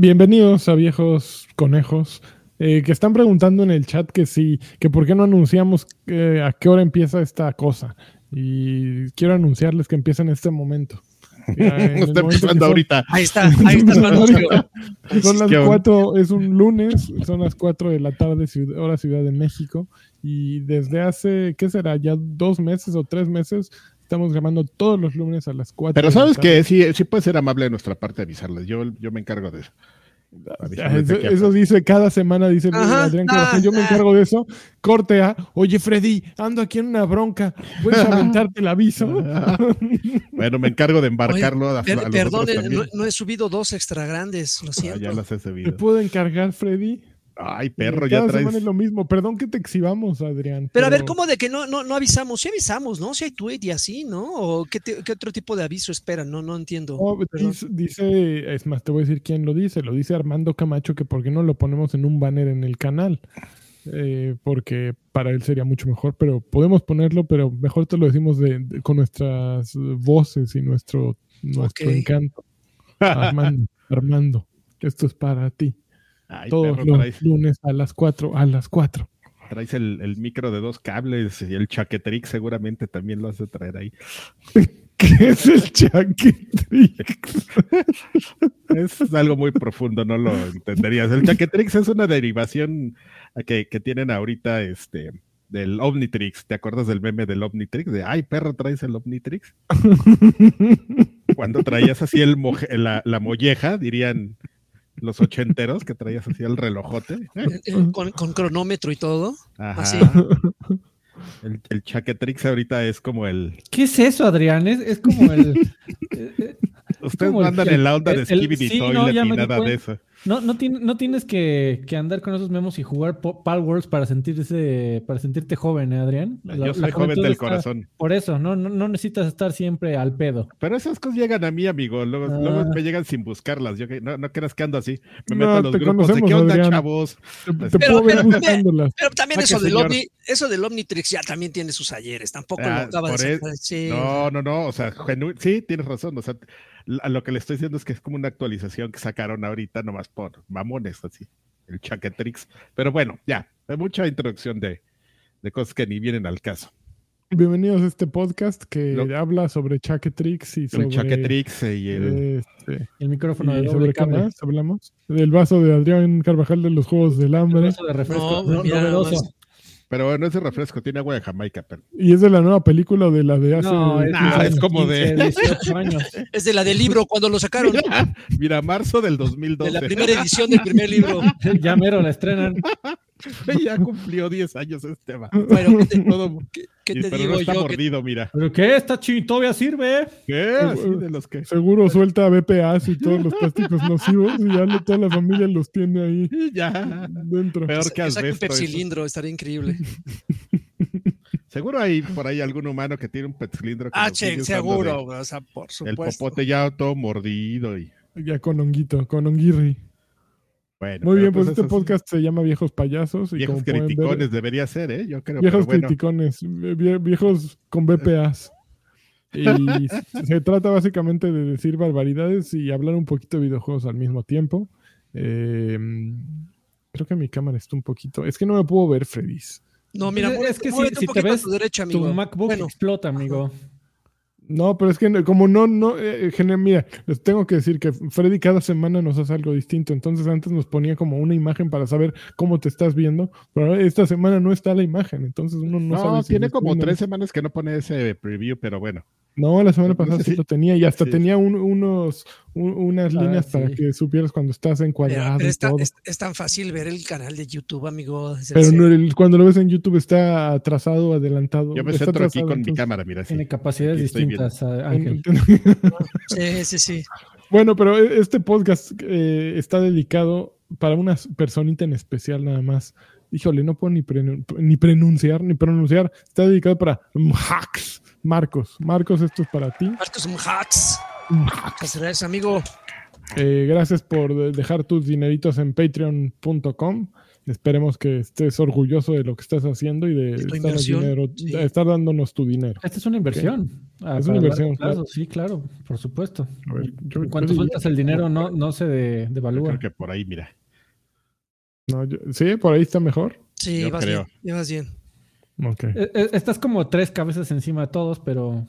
Bienvenidos a viejos conejos. eh, que están preguntando en el chat que sí, que por qué no anunciamos eh, a qué hora empieza esta cosa. Y quiero anunciarles que empieza en este momento. Ya en Está empezando ahorita. Ahí está, ahí está su anuncio. Son las cuatro, es un lunes, son las 4 de la tarde, hora Ciudad de México. Y desde hace, ¿qué será? Ya dos meses o tres meses, estamos grabando todos los lunes a las 4. Pero sabes que sí, sí puede ser amable de nuestra parte avisarles. Yo, yo me encargo de eso. Eso, dice cada semana, dice Ajá, Adrián ah, yo me ah. encargo de eso. Corte a, oye Freddy, ando aquí en una bronca, puedes aventarte el aviso. Bueno, me encargo de embarcarlo a, a Per- los perdón, otros no, he subido dos extra grandes, lo Ah, siento. ya las he ¿Me subido. puedo encargar, Freddy? Ay, perro, Cada ya traes. semana es lo mismo. Perdón que te exhibamos, Adrián. Pero a ver, ¿cómo de que no, no, no avisamos? Sí avisamos, ¿no? Si hay tweet y así, ¿no? ¿O qué, te- qué otro tipo de aviso esperan? No, no entiendo. No, Perdón. dice, dice- es más, te voy a decir quién lo dice. Lo dice Armando Camacho, que por qué no lo ponemos en un banner en el canal. Eh, porque para él sería mucho mejor, pero podemos ponerlo, pero mejor te lo decimos de- de- con nuestras voces y nuestro, nuestro encanto. Armando, Armando, esto es para ti. Ay, Todos perro, los traes, lunes a las 4, a las 4. traes el, el micro de dos cables y el chaquetrix seguramente también lo has de traer ahí. ¿Qué es el chaquetrix? Es algo muy profundo, no lo entenderías. El chaquetrix es una derivación que, que tienen ahorita este del Omnitrix. ¿Te acuerdas del meme del Omnitrix? De ay, perro, traes el Omnitrix. Cuando traías así el moje- la, la molleja, dirían los ochenteros, que traías así el relojote. Con, con cronómetro y todo. Ajá. Así. El, el chaquetrix ahorita es como el. ¿Qué es eso, Adrián? Es, es como el. Ustedes mandan el- en la onda de Skibidi sí, no, Toilet me di nada de eso. no, no, no tienes que, que andar con esos memos y jugar Pal Worlds para sentirse, para sentirte joven, ¿eh, Adrián? La- Yo la soy joven del está- corazón. Por eso, no, no, no necesitas estar siempre al pedo. Pero esas cosas llegan a mí, amigo. Luego, Ah. luego me llegan sin buscarlas. Yo que- no, no creas que ando así. Me No, meto a los te grupos de qué onda, Adrián. chavos. Te, te Pero- puedo ver pero- buscándolas. Pero también Ah, eso del. Omni, eso del Omnitrix ya también tiene sus ayeres. Tampoco Ah, lo acaba de e-. Sí. No, no, no. O sea, genu- sí, tienes razón. O sea, lo que le estoy diciendo es que es como una actualización que sacaron ahorita nomás por mamones, así. El Chaquetrix. Pero bueno, ya. Hay mucha introducción de, de cosas que ni vienen al caso. Bienvenidos a este podcast que Lo- habla sobre Chaquetrix y sobre... El Chaquetrix y el. este, El micrófono de ¿Y doble sobre qué más hablamos? Del vaso de Adrián Carvajal de los Juegos del El Hambre. vaso de refresco. No, no- novedoso. Pero no es de refresco, tiene agua de Jamaica. Pero... Y es de la nueva película o de la de hace... No, es, Nah, es como de- 18 años. Es de la del libro cuando lo sacaron. Mira, mira, marzo del De 2012. la primera edición del primer libro. Ya mero la estrenan. ya cumplió 10 años este va. Bueno, ¿qué te, Todo, qué- qué y- te pero digo no está yo? Que- mordido, mira. ¿Pero qué? Esta chi todavía sirve. ¿Qué? Así de los que. Seguro suelta BPAs y todos los plásticos nocivos y ya toda la familia los tiene ahí Ya. dentro. Peor que un asbesto. eso. pepsilindro, estaría increíble. Seguro hay por ahí algún humano que tiene un pet cilindro. que Ah, che, seguro, de- o sea, por El supuesto. popote ya todo mordido y. Ya con honguito, con honguirri. Bueno, Muy bien, pues este esos podcast se llama Viejos Payasos. Y Viejos como pueden ver, criticones debería ser, ¿eh? Yo creo. viejos pero bueno, criticones, vie- viejos con BPAs. Y se trata básicamente de decir barbaridades y hablar un poquito de videojuegos al mismo tiempo. Eh, creo que mi cámara está un poquito. Es que no me puedo ver, Freddy's. No, mira, Es- que si- si un te poquito a ves tu derecha, Tu amigo. MacBook Bueno, explota, amigo. No, pero es que no- como no, no, eh, gene- mira, les tengo que decir que Freddy cada semana nos hace algo distinto. Entonces antes nos ponía como una imagen para saber cómo te estás viendo, pero esta semana no está la imagen. Entonces uno no, No, sabe. si tiene como tres semanas que no pone ese preview, pero bueno. No, la semana pasada sí lo tenía y hasta sí. tenía un- unos, un- unas Ah, líneas para que supieras cuando estás encuadrado pero y está- todo. es, es tan fácil ver el canal de YouTube, amigo. Pero no, el- cuando lo ves en YouTube está atrasado, adelantado. Yo me está centro aquí con mi cámara, mira. sí. Tiene capacidades distintas, a- Ángel. Sí, sí, sí. Bueno, pero e- este podcast eh, está dedicado para una personita en especial nada más. Híjole, no puedo ni, prenun- ni pronunciar, ni pronunciar. Está dedicado para hacks. Marcos, Marcos, esto es para ti. Marcos Hacks. Muchas gracias, amigo. Eh, gracias por de- dejar tus dineritos en patreon.com. Esperemos que estés orgulloso de lo que estás haciendo y de, estar, inversión, dinero, sí. de estar dándonos tu dinero. Esta es una inversión. Ah, Es una inversión, plazo, claro. Sí, claro, por supuesto. Ver, yo- yo sueltas diría- el dinero, no, no se de- devalúa. creo que por ahí, mira. No, yo- sí, por ahí está mejor. Sí, Yo vas creo. bien, ya vas bien. Ok. Eh, eh, Estás como tres cabezas encima de todos, pero.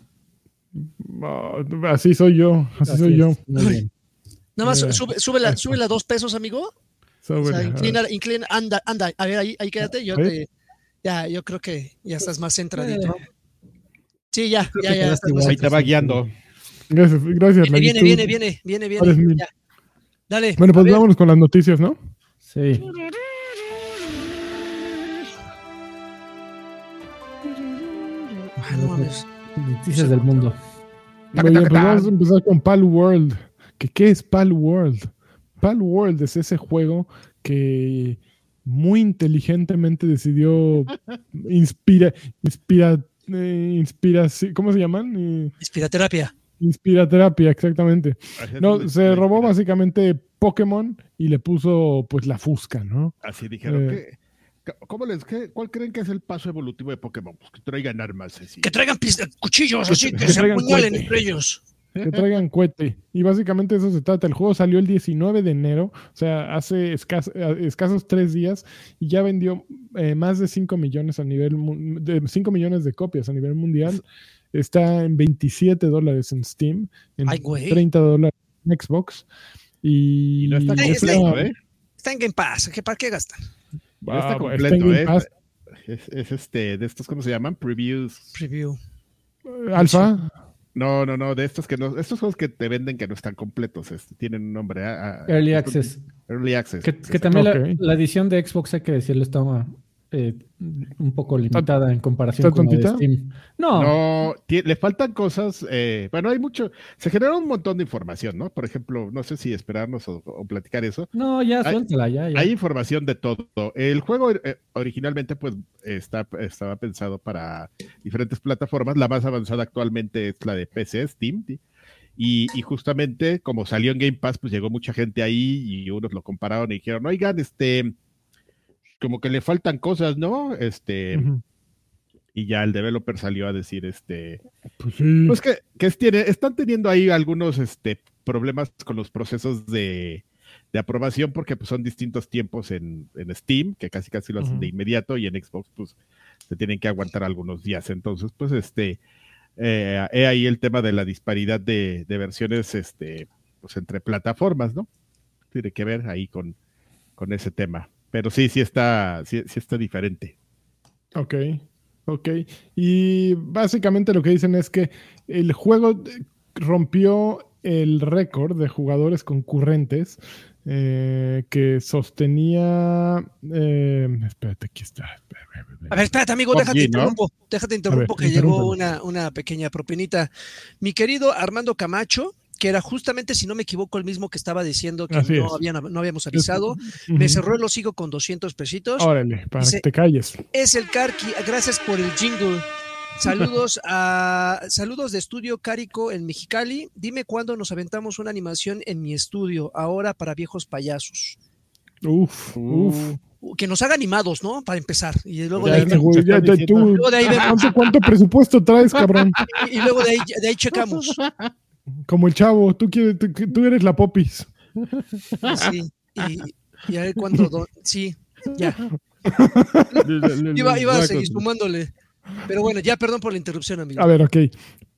Ah, así soy yo, así, soy es. yo. Nada más Mira, sube, súbela, eso. súbela dos pesos, amigo. O sea, inclina, inclina, anda, anda. A ver, ahí, ahí quédate. Yo te, ya, yo creo que ya estás más centradito. Eh, Sí, ya, ya, ya. Ahí te va guiando. Gracias, gracias. Viene, viene, viene, viene, viene, viene. Dale. Bueno, pues vámonos con las noticias, ¿no? Sí. Ah, no mames. Noticias del mundo. Taca, taca, pues taca. vamos a empezar con Pal World. ¿Qué, ¿Qué es Pal World? Pal World es ese juego que muy inteligentemente decidió inspira, inspira, eh, inspira, ¿cómo se llaman? Eh, Inspiraterapia. Inspiraterapia, exactamente. Es No, se robó básicamente Pokémon y le puso pues la fusca, ¿no? Así dijeron Eh. que. ¿Cómo les, qué- ¿Cuál creen que es el paso evolutivo de Pokémon? Pues que traigan armas así. Que traigan pis- cuchillos Que- así, que que se traigan apuñalen entre ellos. Que traigan cohete. Y básicamente eso se trata. El juego salió el 19 de enero, o sea, hace escas- eh, escasos tres días, y ya vendió eh, más de 5 millones a nivel de 5 millones de copias a nivel mundial. Está en 27 dólares en Steam, en Ay, güey. 30 dólares en Xbox. Y, Y no está completo, está- ¿eh? Está en Game Pass. ¿qué, ¿Para qué gastan? No está Ah, completo, está Game ¿eh? Pass, Es, es este, de estos, ¿cómo se llaman? Previews. Preview. eh, Alfa. No, no, no, de estos que no, estos juegos que te venden que no están completos, este, tienen un nombre. ah, ah, Early Access. Early Access. Que, que también la- edición de Xbox, hay que decirlo, estaba eh, un poco limitada en comparación con la de tontita? Steam. No, No, le faltan cosas. eh, bueno, hay mucho. Se genera un montón de información, ¿no? Por ejemplo, no sé si esperarnos o, o platicar eso. no, ya Hay- suéltala, ya. ya. Hay información de todo. El juego eh, originalmente, pues, está, estaba pensado para diferentes plataformas. La más avanzada actualmente es la de PC, Steam. Y, y justamente como salió en Game Pass, pues llegó mucha gente ahí y unos lo compararon y dijeron, oigan, este, como que le faltan cosas, ¿no? Este, y ya el developer salió a decir, este, Pues sí. pues que, que es- tiene, están teniendo ahí algunos este, problemas con los procesos de, de aprobación porque pues, son distintos tiempos en, en Steam, que casi casi lo hacen de inmediato, y en Xbox pues se tienen que aguantar algunos días. Entonces, pues este, eh, he ahí el tema de la disparidad de, de versiones este, pues, entre plataformas, ¿no? Tiene que ver ahí con, con ese tema. Pero sí, sí está, sí, sí está diferente. Ok, ok. Y básicamente lo que dicen es que el juego eh, rompió el récord de jugadores concurrentes eh, que sostenía... eh, espérate, aquí está. A ver, espérate, amigo, déjate interrumpo. Déjate interrumpo ver, que llegó una, una pequeña propinita. Mi querido Armando Camacho, que era justamente, si no me equivoco, el mismo que estaba diciendo que Así no, es. habían, no habíamos avisado, Ujú. me cerró el hocico con 200 pesitos. Órale, para Dice- que te calles. Es el Carqui, gracias por el jingle. Saludos a saludos de estudio Carico en Mexicali. Dime cuándo nos aventamos una animación en mi estudio, ahora para viejos payasos. Uf, uf. Uh, Que nos haga animados, ¿no? Para empezar. Y luego Ya, de ahí, este güey, ya, ya, tú, luego de ahí. ¿cuánto, cuánto presupuesto traes, cabrón? Y luego de ahí, de ahí checamos. Como el chavo, tú, quieres, tú, tú eres la popis. Sí. Y, y a ver cuánto. do- sí, ya. Iba, iba a seguir sumándole. Pero bueno, ya perdón por la interrupción, amigo. A ver, ok.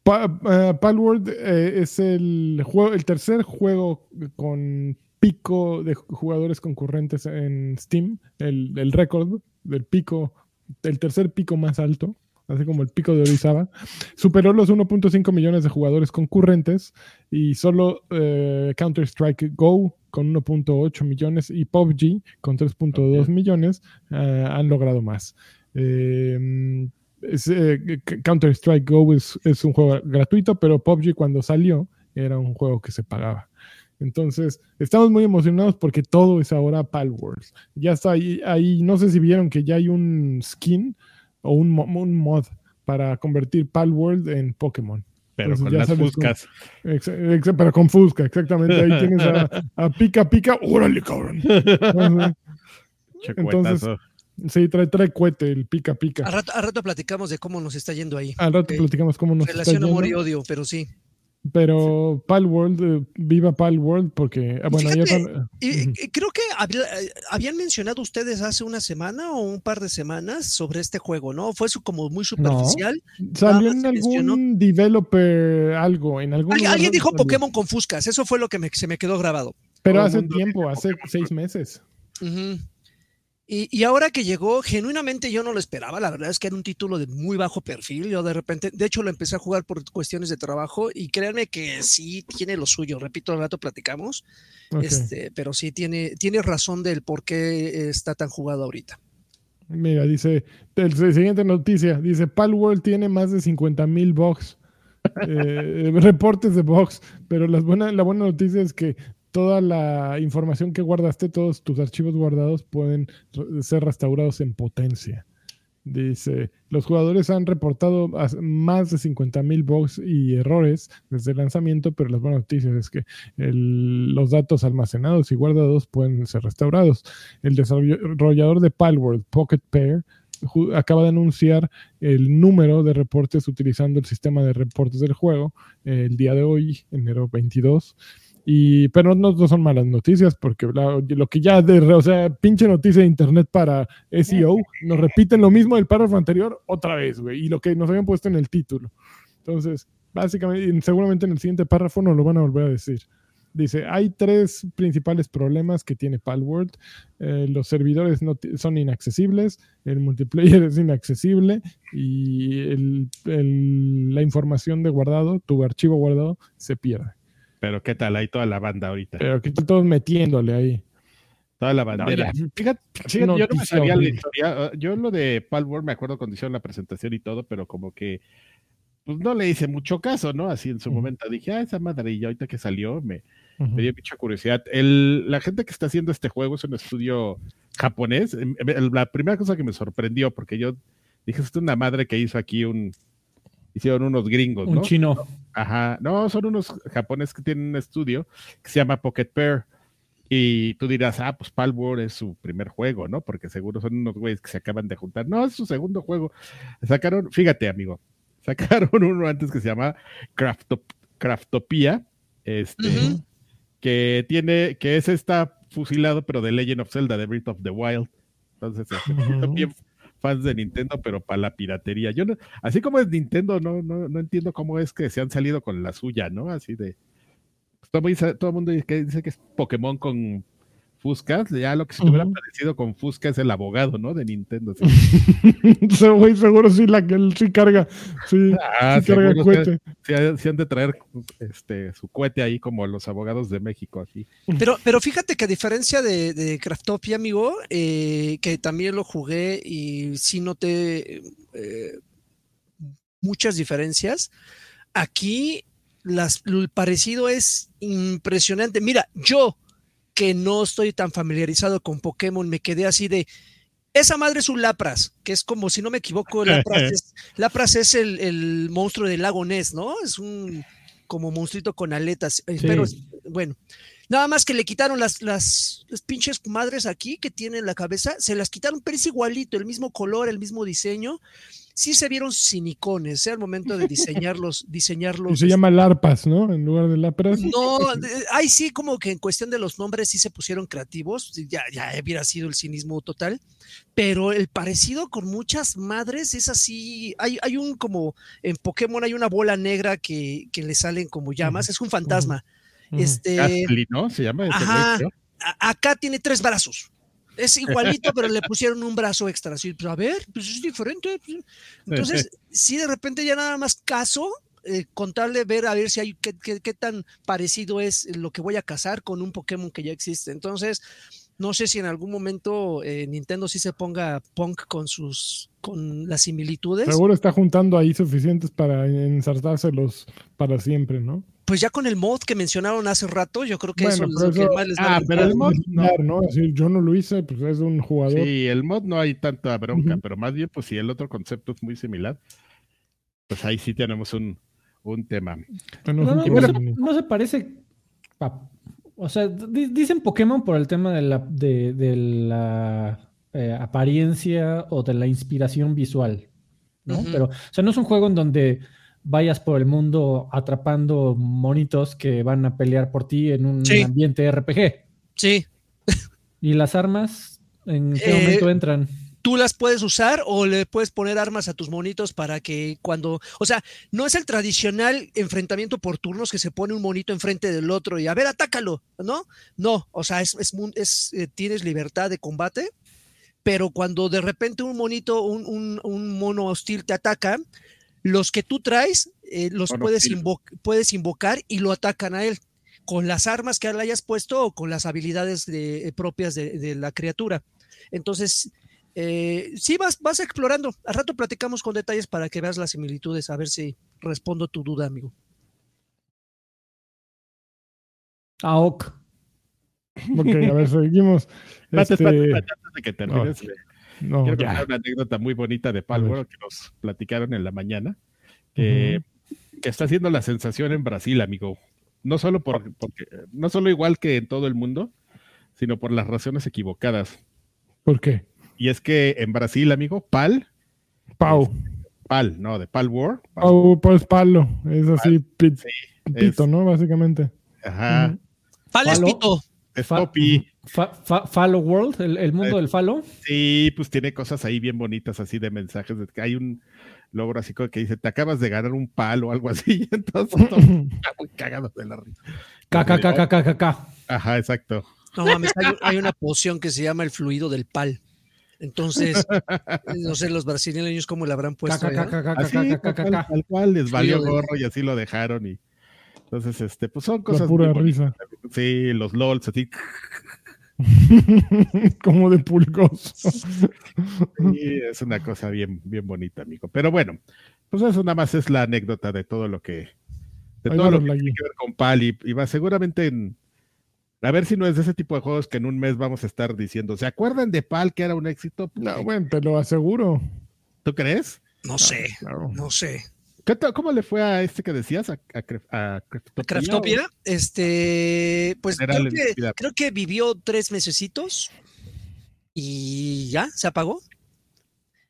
Pa- eh, Palworld eh, es el, juego, el tercer juego con pico de jugadores concurrentes en Steam, el, el récord del pico, el tercer pico más alto, así como el pico de Orizaba. Superó los 1.5 millones de jugadores concurrentes y solo eh, Counter-Strike Go con 1.8 millones y PUBG con 3.2 Ok. millones eh, han logrado más. Eh, es, eh, Counter-Strike Go es, es un juego gratuito, pero PUBG cuando salió era un juego que se pagaba. Entonces, estamos muy emocionados porque todo es ahora Palworld. Ya está ahí, ahí, no sé si vieron que ya hay un skin o un, mo- un mod para convertir Palworld en Pokémon. Pero Entonces, con ya las. Ex- ex- pero con Fusca, exactamente. Ahí tienes a, a Pica Pica. ¡Órale, cabrón! Entonces. Sí, trae, trae cohete, el pica pica. A rato, a rato platicamos de cómo nos está yendo ahí. Al rato Ok. platicamos cómo nos está Relación amor y yendo, odio, pero sí. Pero Palworld, eh, viva Palworld, porque, ah, bueno, Fíjate, con- Y, Ujú. y creo que había- eh, habían mencionado ustedes hace una semana o un par de semanas sobre este juego, ¿no? Fue su, como muy superficial. salió más en se mencionó. algún developer algo, en algún Alguien, alguien dijo salió. Pokémon con Fuscas, eso fue lo que me- se me quedó grabado. Pero hace tiempo, hace seis meses. Ujú. Y, y ahora que llegó, genuinamente yo no lo esperaba. La verdad es que era un título de muy bajo perfil. Yo de repente, de hecho, lo empecé a jugar por cuestiones de trabajo y créanme que sí tiene lo suyo. Repito, al rato platicamos, este, pero sí tiene, tiene razón del por qué está tan jugado ahorita. Mira, dice, el, siguiente noticia, dice, Palworld tiene más de 50 mil bugs, eh, reportes de bugs, pero las buena, la buena noticia es que toda la información que guardaste, todos tus archivos guardados pueden ser restaurados en potencia. Dice, los jugadores han reportado más de 50 mil bugs y errores desde el lanzamiento, pero las buenas noticias es que los datos almacenados y guardados pueden ser restaurados. El desarrollador de Palworld, Pocket Pair, acaba de anunciar el número de reportes utilizando el sistema de reportes del juego eh, el día de hoy, enero 22. Y, pero no, son malas noticias porque la- lo que ya, de, o sea, pinche noticia de internet para SEO, nos repiten lo mismo del párrafo anterior otra vez, güey, y lo que nos habían puesto en el título. Entonces, básicamente, seguramente en el siguiente párrafo nos lo van a volver a decir. Dice, hay tres principales problemas que tiene Palworld. Eh, los servidores no son inaccesibles, el multiplayer es inaccesible y el- el- la información de guardado, tu archivo guardado, se pierde. Pero qué tal, ahí toda la banda ahorita. Pero que están todos metiéndole ahí. Toda la bandera. ya. fíjate, fíjate, yo no me sabía la historia. uh, Yo lo de Palworld me acuerdo cuando hicieron la presentación y todo, pero como que pues no le hice mucho caso, ¿no? Así en su momento dije, ah, esa madre, y ahorita que salió me, me dio mucha curiosidad. El, la gente que está haciendo este juego es un estudio japonés. Em, em, La primera cosa que me sorprendió, porque yo dije, esto es una madre que hizo aquí un. Hicieron unos gringos, Un ¿no? chino. Ajá, no, son unos japoneses que tienen un estudio que se llama Pocket Pair. Y tú dirás, ah, pues Palworld es su primer juego, ¿no? Porque seguro son unos güeyes que se acaban de juntar. No, es su segundo juego. Sacaron, fíjate, amigo, sacaron uno antes que se llama Craftop, Craftopia, este, que tiene, que es esta fusilado, pero de Legend of Zelda, de Breath of the Wild. Entonces, Ujú. son bien fans de Nintendo, pero para la piratería. Yo no, así como es Nintendo, no, no, no entiendo cómo es que se han salido con la suya, ¿no? Así de. pues, todo, el mundo dice que es Pokémon con Fuscas. Ya lo que se te hubiera parecido con Fusca es el abogado, ¿no? De Nintendo. sí. Ese güey seguro sí, la que él sí carga. Sí, Ah, sí carga cohete. sí, sí, sí han de traer este, su cohete ahí como los abogados de México, así. Pero, pero fíjate que a diferencia de, de Craftopia, amigo, eh, que también lo jugué y sí noté eh, muchas diferencias, aquí las, el parecido es impresionante. Mira, yo que no estoy tan familiarizado con Pokémon, me quedé así de... Esa madre es un Lapras, que es como, si no me equivoco, Lapras es, Lapras es el, el monstruo del lago Ness, ¿no? Es un como monstruito con aletas. eh, Sí. Pero, bueno, Nada más que le quitaron las, las, las pinches madres aquí que tiene en la cabeza, se las quitaron, pero es igualito, el mismo color, el mismo diseño. Sí se vieron cinicones, ¿eh? al momento de diseñarlos, diseñarlos. Y se llama Larpas, ¿no? En lugar de Lapras. No, ahí sí como que en cuestión de los nombres sí se pusieron creativos, ya, ya hubiera sido el cinismo total, pero el parecido con muchas madres es así, hay, hay un como, en Pokémon hay una bola negra que, que le salen como llamas, es un fantasma. Este, Gastly, ¿no? Se llama Ajá. acá tiene tres brazos. Es igualito, pero le pusieron un brazo extra. Así, pero a ver, pues es diferente. Entonces, sí, de repente ya nada más caso, eh, contarle, ver a ver si hay qué, qué- qué tan parecido es lo que voy a cazar con un Pokémon que ya existe. Entonces, no sé si en algún momento eh, Nintendo sí se ponga punk con sus con las similitudes. Seguro está juntando ahí suficientes para ensartárselos para siempre, ¿no? Pues ya con el mod que mencionaron hace rato, yo creo que Bueno, eso es lo que más les va Ah, a pero el mod no. ¿no? Yo no lo hice, pues es un jugador. Sí, el mod no hay tanta bronca, pero más bien, pues si el otro concepto es muy similar, pues ahí sí tenemos un, un tema. No, no, se, jugador. no se parece. a- o sea, di- dicen Pokémon por el tema de la, de, de la eh, apariencia o de la inspiración visual. ¿no? Pero, o sea, no es un juego en donde vayas por el mundo atrapando monitos que van a pelear por ti en un Sí. ambiente RPG. Sí, ¿Y las armas en qué Eh, momento entran? tú las puedes usar o le puedes poner armas a tus monitos para que cuando, o sea, no es el tradicional enfrentamiento por turnos que se pone un monito enfrente del otro y a ver, atácalo, ¿no? No, o sea, es, es, es, eh, tienes libertad de combate, pero cuando de repente un monito, un, un- un mono hostil te ataca, los que tú traes eh, los puedes, hostil. invo- puedes invocar y lo atacan a él con las armas que le hayas puesto o con las habilidades de- eh, propias de, de la criatura. Entonces, eh, sí, vas, vas explorando. Al rato platicamos con detalles para que veas las similitudes, a ver si respondo tu duda, amigo. AOK. Ok, a ver, seguimos. Espérate, Este, espérate, espérate, antes de que termines, no, quiero ya. contar una anécdota muy bonita de Palworld que nos platicaron en la mañana, que, que está haciendo la sensación en Brasil, amigo. No solo por, porque, no solo igual que en todo el mundo, sino por las razones equivocadas. ¿Por qué? Y es que en Brasil, amigo, Pal, Pau. Pal, no, de Pal War, Pau, pues palo. Es así, sí, pito, es- ¿no? Básicamente. ajá. Pito. es Poppy. Fa- fa- Fallow World, el, el mundo Eh, del Falo. Sí, pues tiene cosas ahí bien bonitas, así de mensajes. de que hay un logro así como que dice, te acabas de ganar un palo o algo así. Entonces, todo está muy cagado de la risa. KKKKKK. Ajá, exacto. No mames, hay, hay una poción que se llama el fluido del pal. Entonces, no sé los brasileños cómo le habrán puesto. tal, cual, les valió gorro y así lo dejaron. Y entonces, este, pues son La cosas pura muy bonitas. risa. Sí, los LOLs, así. Como de pulgoso. Sí, es una cosa bien, bien bonita, amigo. Pero bueno, pues eso nada más es la anécdota de todo lo que, de Ahí todo lo que tiene que ver con Pal y, y va seguramente en, a ver si no es de ese tipo de juegos que en un mes vamos a estar diciendo, ¿se acuerdan de Pal que era un éxito? No, bueno, te lo aseguro. ¿Tú crees? No sé, Claro. no sé. ¿Qué tal- ¿Cómo le fue a este que decías? ¿A, a, Craftopia? Craftopia, este, pues creo que, vida. creo que vivió tres mesecitos y ya, se apagó.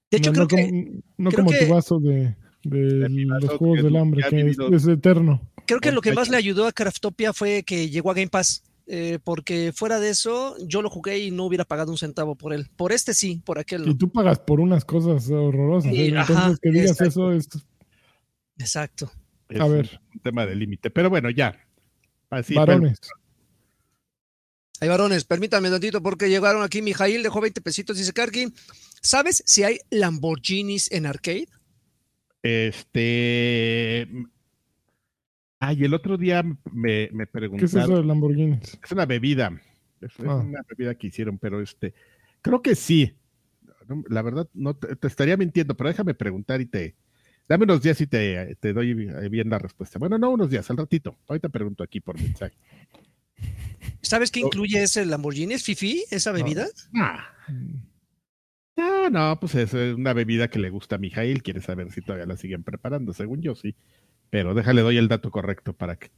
De hecho, no, creo no que, como, no creo como que- tu vaso de, los juegos que del hambre, que es, eterno. creo que lo que más le ayudó a Craftopia fue que llegó a Game Pass. eh, porque fuera de eso, yo lo jugué y no hubiera pagado un centavo por él. Por este sí, por aquel Y tú pagas por unas cosas horrorosas. Sí, ¿eh? Entonces, ajá, que digas exacto. eso es. Exacto. Es A un- ver. Un tema de límite. Pero bueno, ya. Así, varones. Hay varones, permítanme tantito porque llegaron aquí. Mijail dejó 20 pesitos, dice Karki. ¿Sabes si hay Lamborghinis en arcade? Este. Ay, el otro día me, me ¿Qué es preguntaron. eso de Lamborghinis? Es una bebida. Es, Ah. una bebida que hicieron, pero este. Creo que sí. La verdad, no te, te estaría mintiendo, pero déjame preguntar y te. Dame unos días y te, te doy bien la respuesta. Bueno, no unos días, al ratito. Ahorita pregunto aquí por mensaje. ¿Sabes qué Oh. incluye ese Lamborghini? ¿Es Fifi, esa bebida? Ah, no, no, pues es una bebida que le gusta a Mijail. Quiere saber si todavía la siguen preparando. Según yo, sí. Pero déjale, doy el dato correcto para que,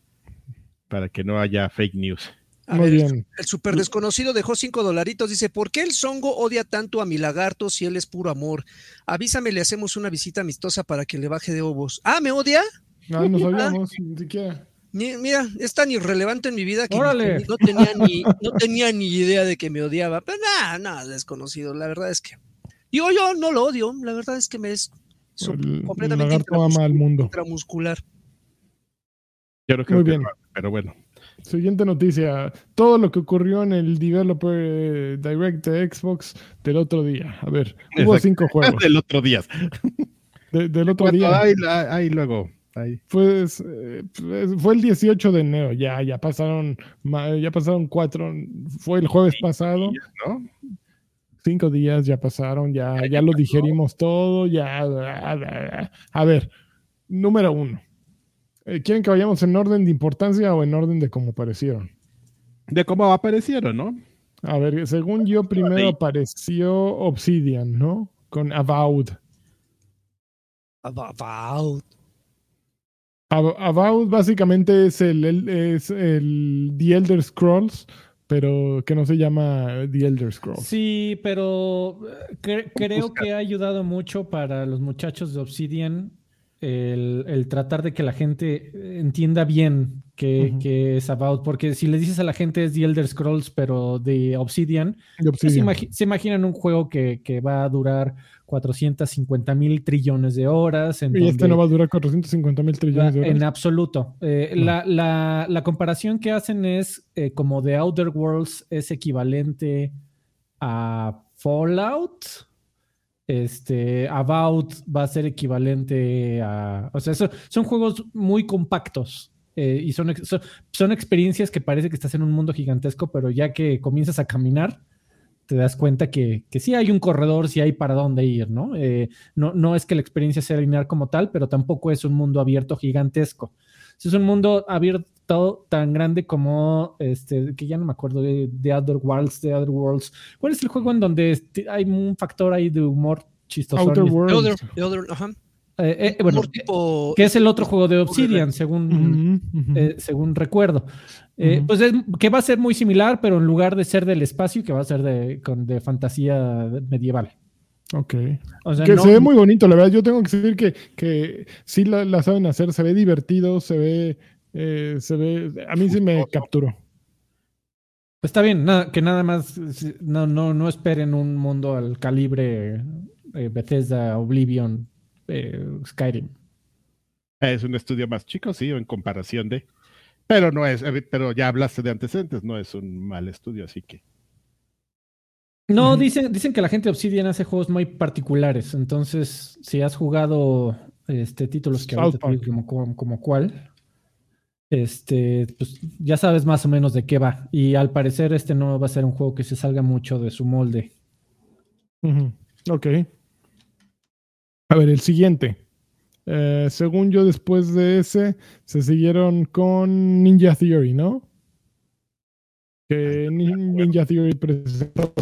para que no haya fake news. A Muy ver, bien. El super desconocido dejó 5 dolaritos. Dice: ¿Por qué el Songo odia tanto a mi lagarto si él es puro amor? Avísame, le hacemos una visita amistosa para que le baje de ovos. Ah, ¿me odia? Ah, no sabíamos, ni siquiera. Mi- Mira, es tan irrelevante en mi vida que Órale. no, tenía ni, no tenía ni idea de que me odiaba. Pero nada, nada, desconocido. La verdad es que. Digo, yo no lo odio. La verdad es que me es su- El, el completamente lagarto ama al mundo. intramuscular. Yo no creo Muy que bien. lo haga, pero bueno. Siguiente noticia. Todo lo que ocurrió en el Developer eh, Direct de Xbox del otro día. A ver, hubo Exacto. cinco juegos. Del otro día. De- del otro Cuando día. hay luego. hay- Pues eh, fue el 18 de enero, ya, ya pasaron, ya pasaron cuatro, fue el jueves pasado, ¿no? cinco días ya pasaron, ya, ya lo digerimos todo, ya. A ver, número uno. Eh, ¿Quieren que vayamos en orden de importancia o en orden de cómo aparecieron? De cómo aparecieron, ¿no? A ver, según yo, primero apareció Obsidian, ¿no? Con Avowed. About. Ab- About básicamente es el, el- es el The Elder Scrolls, pero que no se llama The Elder Scrolls. Sí, pero eh, cre- creo que ha ayudado mucho para los muchachos de Obsidian el, el tratar de que la gente entienda bien qué, es About, porque si le dices a la gente es The Elder Scrolls, pero de Obsidian, De pues se, Obsidian. imagi- se imaginan un juego que, que va a durar 450 mil trillones de horas. En Y este no va a durar 450 mil trillones de en horas. absoluto. Eh, No. la, la- la comparación que hacen es eh, como The Outer Worlds es equivalente a Fallout. Este, About va a ser equivalente a. O sea, son, son juegos muy compactos. eh, y son, son experiencias que parece que estás en un mundo gigantesco, pero ya que comienzas a caminar, te das cuenta que, que sí hay un corredor, sí hay para dónde ir, ¿no? Eh, no, no es que la experiencia sea lineal como tal, pero tampoco es un mundo abierto gigantesco. Es un mundo abierto tan grande como este, que ya no me acuerdo de, de Other Worlds, de Other Worlds. ¿Cuál es el juego en donde este- hay un factor ahí de humor chistoso? Outer The Worlds. other, the other, ajá. Eh, bueno, Humor tipo- que es el otro juego de Obsidian, según, eh, según recuerdo. Eh. Pues es, que va a ser muy similar, pero en lugar de ser del espacio, que va a ser de, con, de fantasía medieval. Ok. O sea, que no- se ve muy bonito, la verdad. Yo tengo que decir que, que sí la, la saben hacer, se ve divertido, se ve, eh, se ve, a mí sí me capturó. Está bien, nada, que nada más no, no, no esperen un mundo al calibre eh, Bethesda, Oblivion, eh, Skyrim. Es un estudio más chico, sí, en comparación de. Pero no es, eh, pero ya hablaste de antecedentes, no es un mal estudio, así que. No, dicen, dicen que la gente de Obsidian hace juegos muy particulares. Entonces, si has jugado este títulos que ahorita South te digo como, como, como cuál, este, pues ya sabes más o menos de qué va. Y al parecer, este no va a ser un juego que se salga mucho de su molde. Ok. A ver, el siguiente. Eh, según yo, después de ese, se siguieron con Ninja Theory, ¿no? Que Nin- Ninja Theory presentó.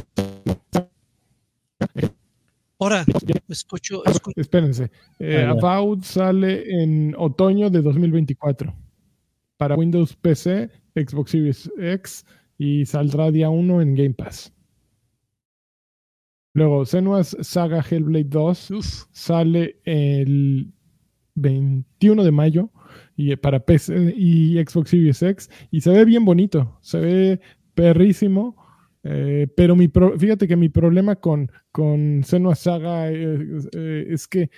Ahora, escucho, escucho Espérense. Eh. About sale en otoño de 2024 para Windows PC, Xbox Series X y saldrá día 1 en Game Pass. Luego, Senua's Saga Hellblade 2 uf, sale el 21 de mayo y para PC y Xbox Series X y se ve bien bonito, se ve perrísimo. eh, pero mi pro- fíjate que mi problema con, con Senua Saga eh, eh, es que,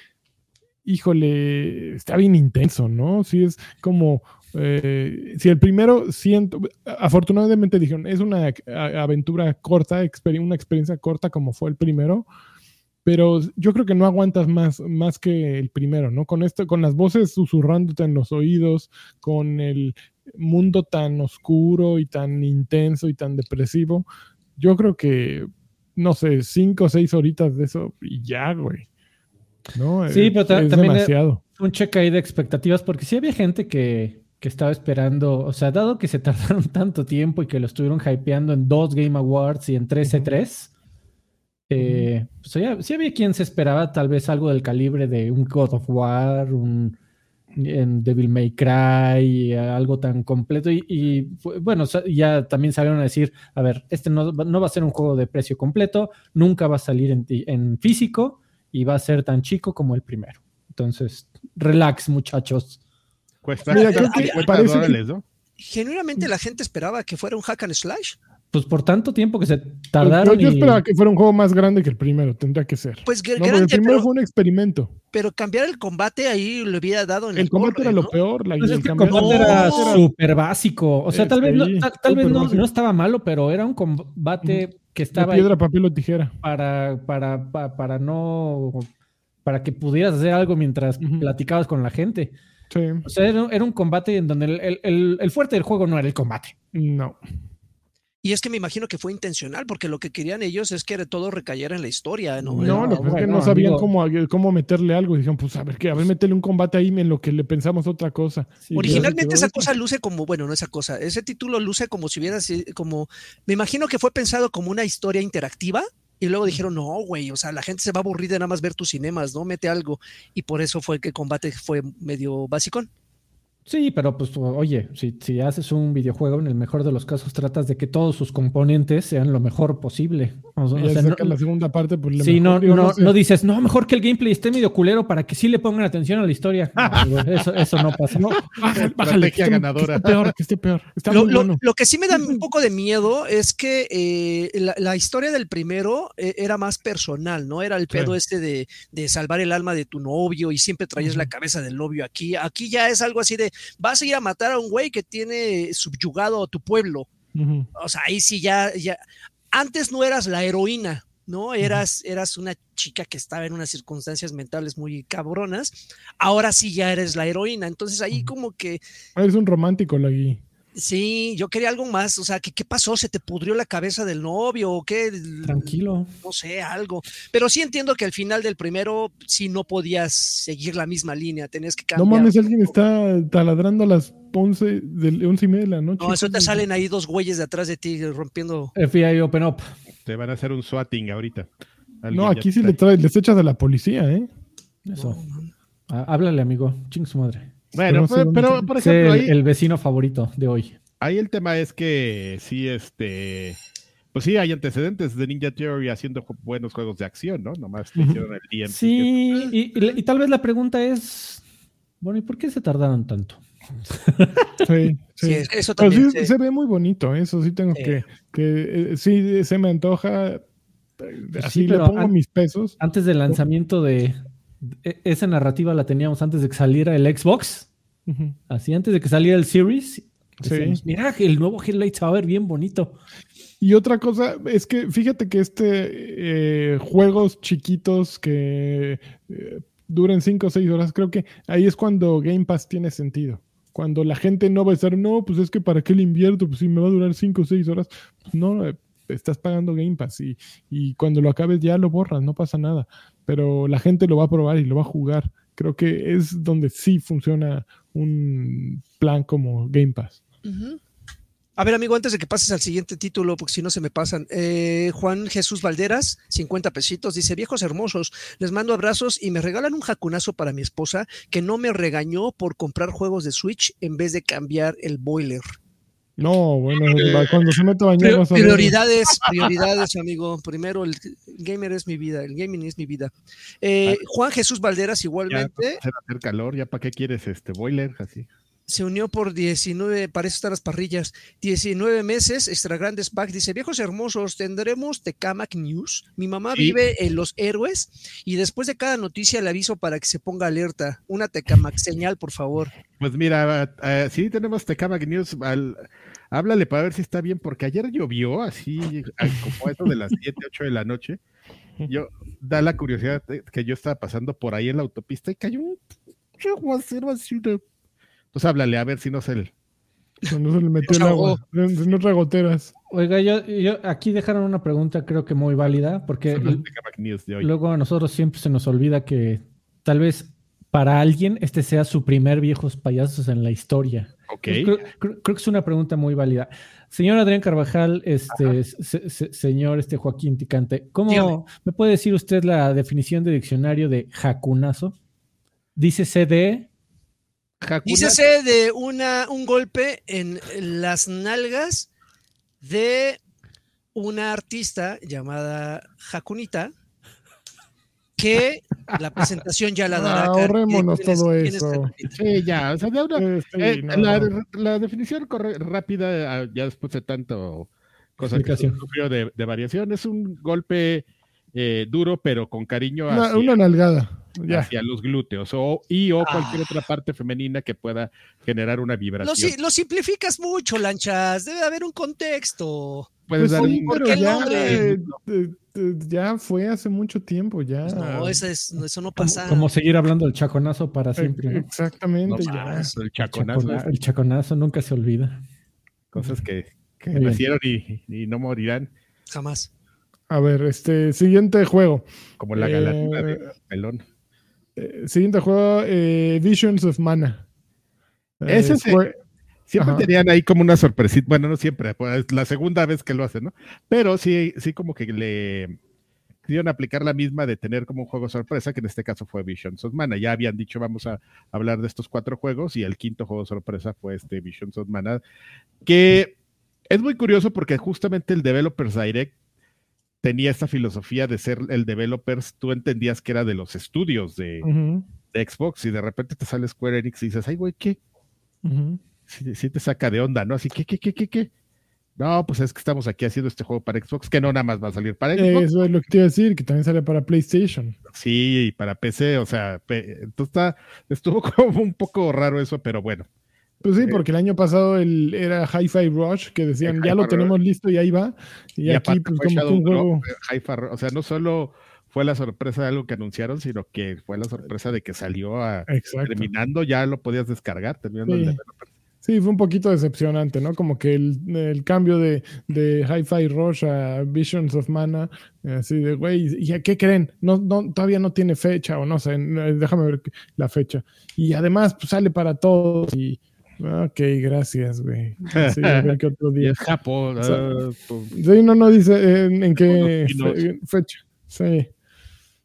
híjole, está bien intenso, ¿no? Sí, es como, eh, si el primero siento, afortunadamente dijeron, es una aventura corta, exper- una experiencia corta como fue el primero, pero yo creo que no aguantas más, más que el primero, ¿no? Con esto, con las voces susurrándote en los oídos, con el mundo tan oscuro y tan intenso y tan depresivo, yo creo que, no sé, cinco o seis horitas de eso y ya, güey. ¿No? Sí, Es- pero es también, eh, demasiado. un check ahí de expectativas, porque sí había gente que, que estaba esperando, o sea, dado que se tardaron tanto tiempo y que lo estuvieron hypeando en dos Game Awards y en tres Ujú. E3, eh, pues sí, sí había quien se esperaba tal vez algo del calibre de un God of War, un en Devil May Cry, algo tan completo y, bueno, ya también salieron a decir, a ver, este no, va- no va a ser un juego de precio completo, nunca va a salir en físico y va a ser tan chico como el primero. Entonces, relax, muchachos. Cuesta Mira, creo que 50 parece que- dólares, ¿no? genuinamente la gente esperaba que fuera un hack and slash. Pues por tanto tiempo que se Yo, tardaron. yo y- esperaba que fuera un juego más grande que el primero, tendría que ser. Pues que No, porque el grande, primero pero, fue un experimento. pero cambiar el combate ahí le hubiera dado en el, El combate era lo peor. La, Pues es el que el cambiar- combate No, era súper básico. O sea, tal vez, no, tal, tal vez no, estaba malo, pero era un combate que estaba piedra, papel o tijera. para, para, pa- para no. para que pudieras hacer algo mientras platicabas con la gente. Sí, O sea, era, era un combate en donde el, el- el- el fuerte del juego no era el combate. no. Y es que me imagino que fue intencional, porque lo que querían ellos es que todo recayera en la historia, ¿no? No, lo que es que no sabían amigo. cómo, cómo meterle algo. Dijeron, pues a ver, que a ver, métele un combate ahí en lo que le pensamos otra cosa. Y Originalmente esa cosa luce como, bueno, no esa cosa, ese título luce como si hubiera sido, como, me imagino que fue pensado como una historia interactiva y luego dijeron, no, güey, o sea, la gente se va a aburrir de nada más ver tus cinemas, ¿no? Mete algo. Y por eso fue que el combate fue medio básico. Sí, pero pues oye, si, si haces un videojuego, en el mejor de los casos tratas de que todos sus componentes sean lo mejor posible. O, Y o sea, no, la segunda parte, pues le sí, mejor- no, no, sé. no dices, no, mejor que el gameplay esté medio culero para que sí le pongan atención a la historia. No, eso, eso no pasa. No, bájale, bájale, que esté- ganadora. Que esté peor, que esté peor. Está Lo, muy lo- bueno. lo que sí me da un poco de miedo es que eh, la, la historia del primero eh, era más personal, ¿no? Era el pedo Sí. este de, de salvar el alma de tu novio y siempre traías la cabeza del novio aquí. Aquí ya es algo así de, vas a ir a matar a un güey que tiene subyugado a tu pueblo. O sea, ahí sí ya, ya. Antes no eras la heroína, ¿no? Eras, eras una chica que estaba en unas circunstancias mentales muy cabronas. Ahora sí ya eres la heroína. Entonces ahí como que Eres un romántico, Lagui. Sí, yo quería algo más, o sea, ¿qué, qué pasó? ¿Se te pudrió la cabeza del novio o qué? Tranquilo. No sé, algo. Pero sí entiendo que al final del primero sí no podías seguir la misma línea, tenías que No cambiar. mames, alguien está taladrando a las 11, de 11 y media de la noche. No, eso te salen ahí dos güeyes de atrás de ti rompiendo. FBI Open Up. Te van a hacer un swatting ahorita. Alguien No, aquí sí le traes, les echas a la policía, ¿eh? Eso. Ah, háblale, amigo. Ching su madre. Bueno, pero, dónde pero, por ejemplo, el, ahí, el vecino favorito de hoy. ahí el tema es que sí, este. Pues sí, hay antecedentes de Ninja Theory haciendo buenos juegos de acción, ¿no? Nomás le hicieron el DMC. Sí, y, y- y tal vez la pregunta es, bueno, ¿y por qué se tardaron tanto? Sí, Sí, sí. eso Pero también. sí, sí. se ve muy bonito, ¿eh? eso sí tengo Sí. que, que eh, sí se me antoja. eh, Así le pongo an- mis pesos. Antes del lanzamiento de... e- Esa narrativa la teníamos antes de que saliera el Xbox. Así, antes de que saliera el Series. Sí. decíamos, Mira, el nuevo Hellblade se va a ver bien bonito. Y otra cosa es que fíjate que este eh, juegos chiquitos que eh, duren 5 o 6 horas, creo que ahí es cuando Game Pass tiene sentido. Cuando la gente no va a estar, no, pues es que para qué le invierto, pues si me va a durar 5 o 6 horas. No, eh, estás pagando Game Pass y, y cuando lo acabes ya lo borras, no pasa nada. Pero la gente lo va a probar y lo va a jugar. Creo que es donde sí funciona un plan como Game Pass. A ver, amigo, antes de que pases al siguiente título, porque si no se me pasan. eh, Juan Jesús Valderas, 50 pesitos, dice: Viejos hermosos, les mando abrazos y me regalan un jacunazo para mi esposa que no me regañó por comprar juegos de Switch en vez de cambiar el boiler. No, bueno, cuando se mete a bañar prioridades, prioridades, amigo. Primero, el gamer es mi vida, el gaming es mi vida. Eh, Juan Jesús Valderas, Ya igualmente, se va a hacer calor, ya para qué quieres este boiler así. Se unió por 19, para eso están las parrillas, 19 meses, extra grandes pack. Dice, viejos hermosos, tendremos Tecamac News. Mi mamá Sí. vive en Los Héroes y después de cada noticia le aviso para que se ponga alerta. Una Tecamac señal, por favor. Pues mira, eh, sí tenemos Tecamac News. al- háblale para ver si está bien, porque ayer llovió así, como eso de las 7, 8 de la noche. Yo, da la curiosidad de que yo estaba pasando por ahí en la autopista y cayó un aguacero así de- Pues háblale a ver si no se le. No se le metió el agua. No trae goteras. Oiga, yo, yo aquí dejaron una pregunta creo que muy válida, porque luego a nosotros siempre se nos olvida que tal vez para alguien este sea su primer viejos payasos en la historia. ok. Creo, creo- creo que es una pregunta muy válida. Señor Adrián Carvajal, este, se- se- señor este Joaquín Ticante, ¿cómo Dígame. me puede decir usted la definición de diccionario de jacunazo? Dice CD, Dícese de una, un golpe en las nalgas de una artista llamada Jacunita, que la presentación ya la dará. Ah, ahorrémonos ¿quién es- todo eso. Sí, ya, o sea, de una- Eh, sí, eh, no. la, la definición corre- rápida, ah, ya después de tanto cosa que Explicación. sufrió de, de variación, es un golpe eh, duro, pero con cariño hacia, una nalgada. Ya. hacia los glúteos o, y o cualquier Ah. otra parte femenina que pueda generar una vibración. lo simplificas mucho, Lanchas. Debe haber un contexto. Puedes Pues dar sí, un- ¿por pero qué el ya, eh, eh, eh, ya fue hace mucho tiempo, ya. Pues no, eso, es, no, eso no como, pasa. como seguir hablando del chaconazo para Eh, siempre. ¿no? Exactamente, no ya. más, el El, chaconazo, chacona- es el chaconazo nunca se olvida. cosas que, que nacieron y, y no morirán, Jamás. A ver, este siguiente juego. como la Eh, galatina de pelón. Eh, siguiente juego, eh, Visions of Mana. Eh, Ese se- Square- Siempre Ajá. tenían ahí como una sorpresita, bueno, no siempre, pues la segunda vez que lo hacen, ¿no? Pero sí, sí como que le quisieron aplicar la misma de tener como un juego sorpresa, que en este caso fue Visions of Mana. Ya habían dicho, vamos a hablar de estos cuatro juegos, y el quinto juego sorpresa fue este Visions of Mana, que es muy curioso porque justamente el Developers Direct tenía esta filosofía de ser el developers, tú entendías que era de los estudios de, Xbox y de repente te sale Square Enix y dices, ay, güey, ¿qué? ujú. Sí, sí te saca de onda, ¿no? Así, ¿qué, qué, qué, qué, qué? No, pues es que estamos aquí haciendo este juego para Xbox, que no nada más va a salir para Xbox. Eso es lo que te iba a decir, que también sale para PlayStation. Sí, y para PC, o sea, entonces está, estuvo como un poco raro eso, pero bueno. Pues sí, porque el año pasado el, era Hi-Fi Rush, que decían, El ya lo tenemos listo y ahí va. Y, Y, aquí, pues como Shadow un juego. O sea, no solo fue la sorpresa de algo que anunciaron, sino que fue la sorpresa de que salió a, Exacto. terminando, ya lo podías descargar, terminando el Sí. developer. Sí, fue un poquito decepcionante, ¿no? Como que el, el cambio de, de Hi-Fi Rush a Visions of Mana, así de, güey, ¿y a qué creen? No, no, todavía no tiene fecha, o no sé, déjame ver la fecha. Y además, pues sale para todos y... Ok, gracias, güey. Sí, a ver qué otro día. Japón. O sea, Sí, no, no dice eh, en, en qué fe- fecha. Sí.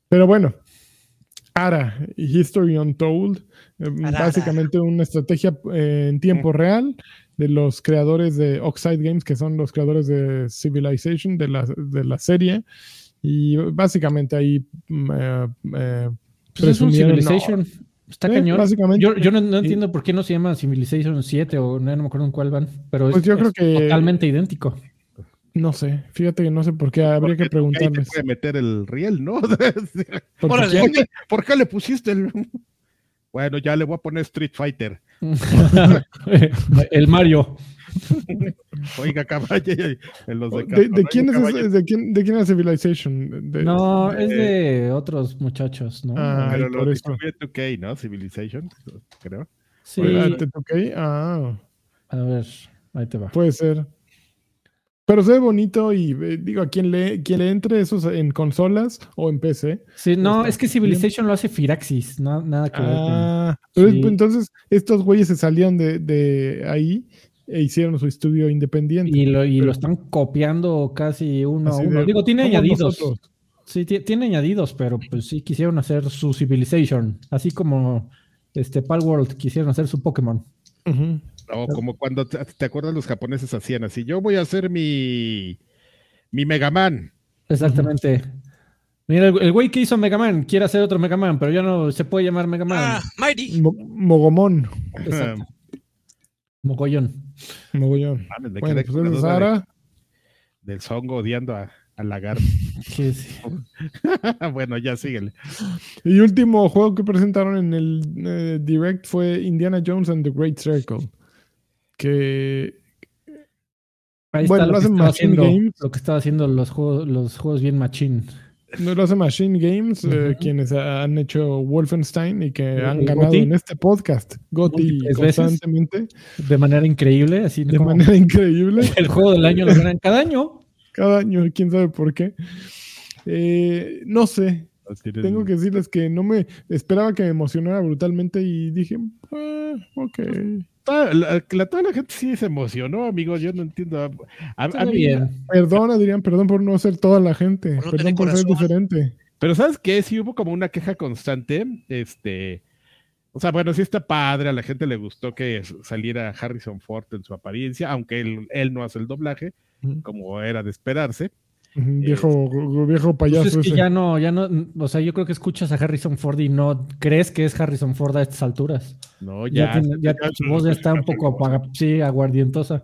Pero bueno, Ara, History Untold, eh, Ara, básicamente una estrategia eh, en tiempo real de los creadores de Oxide Games, que son los creadores de Civilization, de la, de la serie. Y básicamente ahí mm, eh, eh, Pues es un Civilization. Está Sí, cañón. básicamente. Yo, yo no, entiendo por qué no se llama Civilization 7 o no, no me acuerdo en cuál van, pero Pues es, yo creo es que- totalmente idéntico. No sé, fíjate que no sé por qué, habría que ahí te puede meter el riel, ¿no? ¿Por Órale. qué? Oye, ¿por qué le pusiste el...? Bueno, ya le voy a poner Street Fighter. El Mario. Oiga, caballo, en los de, ¿De, quién es caballo. de quién, de quién es Civilization? De- No, es eh, de otros muchachos, ¿no? Ah, Pero Ay, lo eso. distribuye 2K, ¿no? Civilization, creo. sí, Ah. Ah, a ver, ahí te va. puede ser. Pero se ve bonito y eh, digo, a quien le, quien le entre esos en consolas o en PC. Sí, no, es que Civilization lo hace Firaxis, no- nada que ver con... Ah, pero sí. entonces estos güeyes se salieron de, de ahí e hicieron su estudio independiente. Y lo, y pero- lo están copiando casi uno a uno. de, Digo, tiene añadidos. nosotros. Sí, ti- tiene añadidos, pero pues sí quisieron hacer su Civilization, así como este Palworld quisieron hacer su Pokémon. Ujú. O como cuando te, te acuerdas los japoneses hacían así, yo voy a hacer mi mi Mega Man. Exactamente. Mira, el, el güey que hizo Mega Man quiere hacer otro Mega Man, pero ya no se puede llamar Mega Man. Ah, Mighty. Mo- Mogomón. Exacto. Mogollón. Mogollón. Mames, me Bueno, quedé pues la duda de- del Songo odiando a, a Lagarto. Sí, sí. bueno, ya síguele. Y último juego que presentaron en el eh, Direct fue Indiana Jones and the Great Circle. Que Ahí Bueno, está lo lo, que hacen estaba Machine haciendo, Games. lo que estaba haciendo los juegos, los juegos bien machine. No lo hace Machine Games, eh, Ujú. quienes han hecho Wolfenstein y que han ganado GOTY. en este podcast. Gotti veces. constantemente, De manera increíble, así de manera increíble. el juego del año lo ganan cada año. Cada año, quién sabe por qué. Eh, no sé, tengo que decirles que no me esperaba que me emocionara brutalmente y dije, ah, ok. Toda la, la- toda la gente sí se emocionó, amigos. Yo no entiendo. A, a- a mí-. Perdón, Adrián, perdón por no ser toda la gente. Por no perdón por ser diferente. Pero ¿sabes qué? Sí hubo como una queja constante. Este. O sea, bueno, sí está padre. A la gente le gustó que saliera Harrison Ford en su apariencia, aunque él, él no hace el doblaje, como era de esperarse. Viejo, viejo Pues payaso es que ese. ya no, ya no, o sea, yo creo que escuchas a Harrison Ford y no crees que es Harrison Ford a estas alturas. No, Ya, ya. tiene- ya su voz ya está un poco apaga, sí, aguardientosa.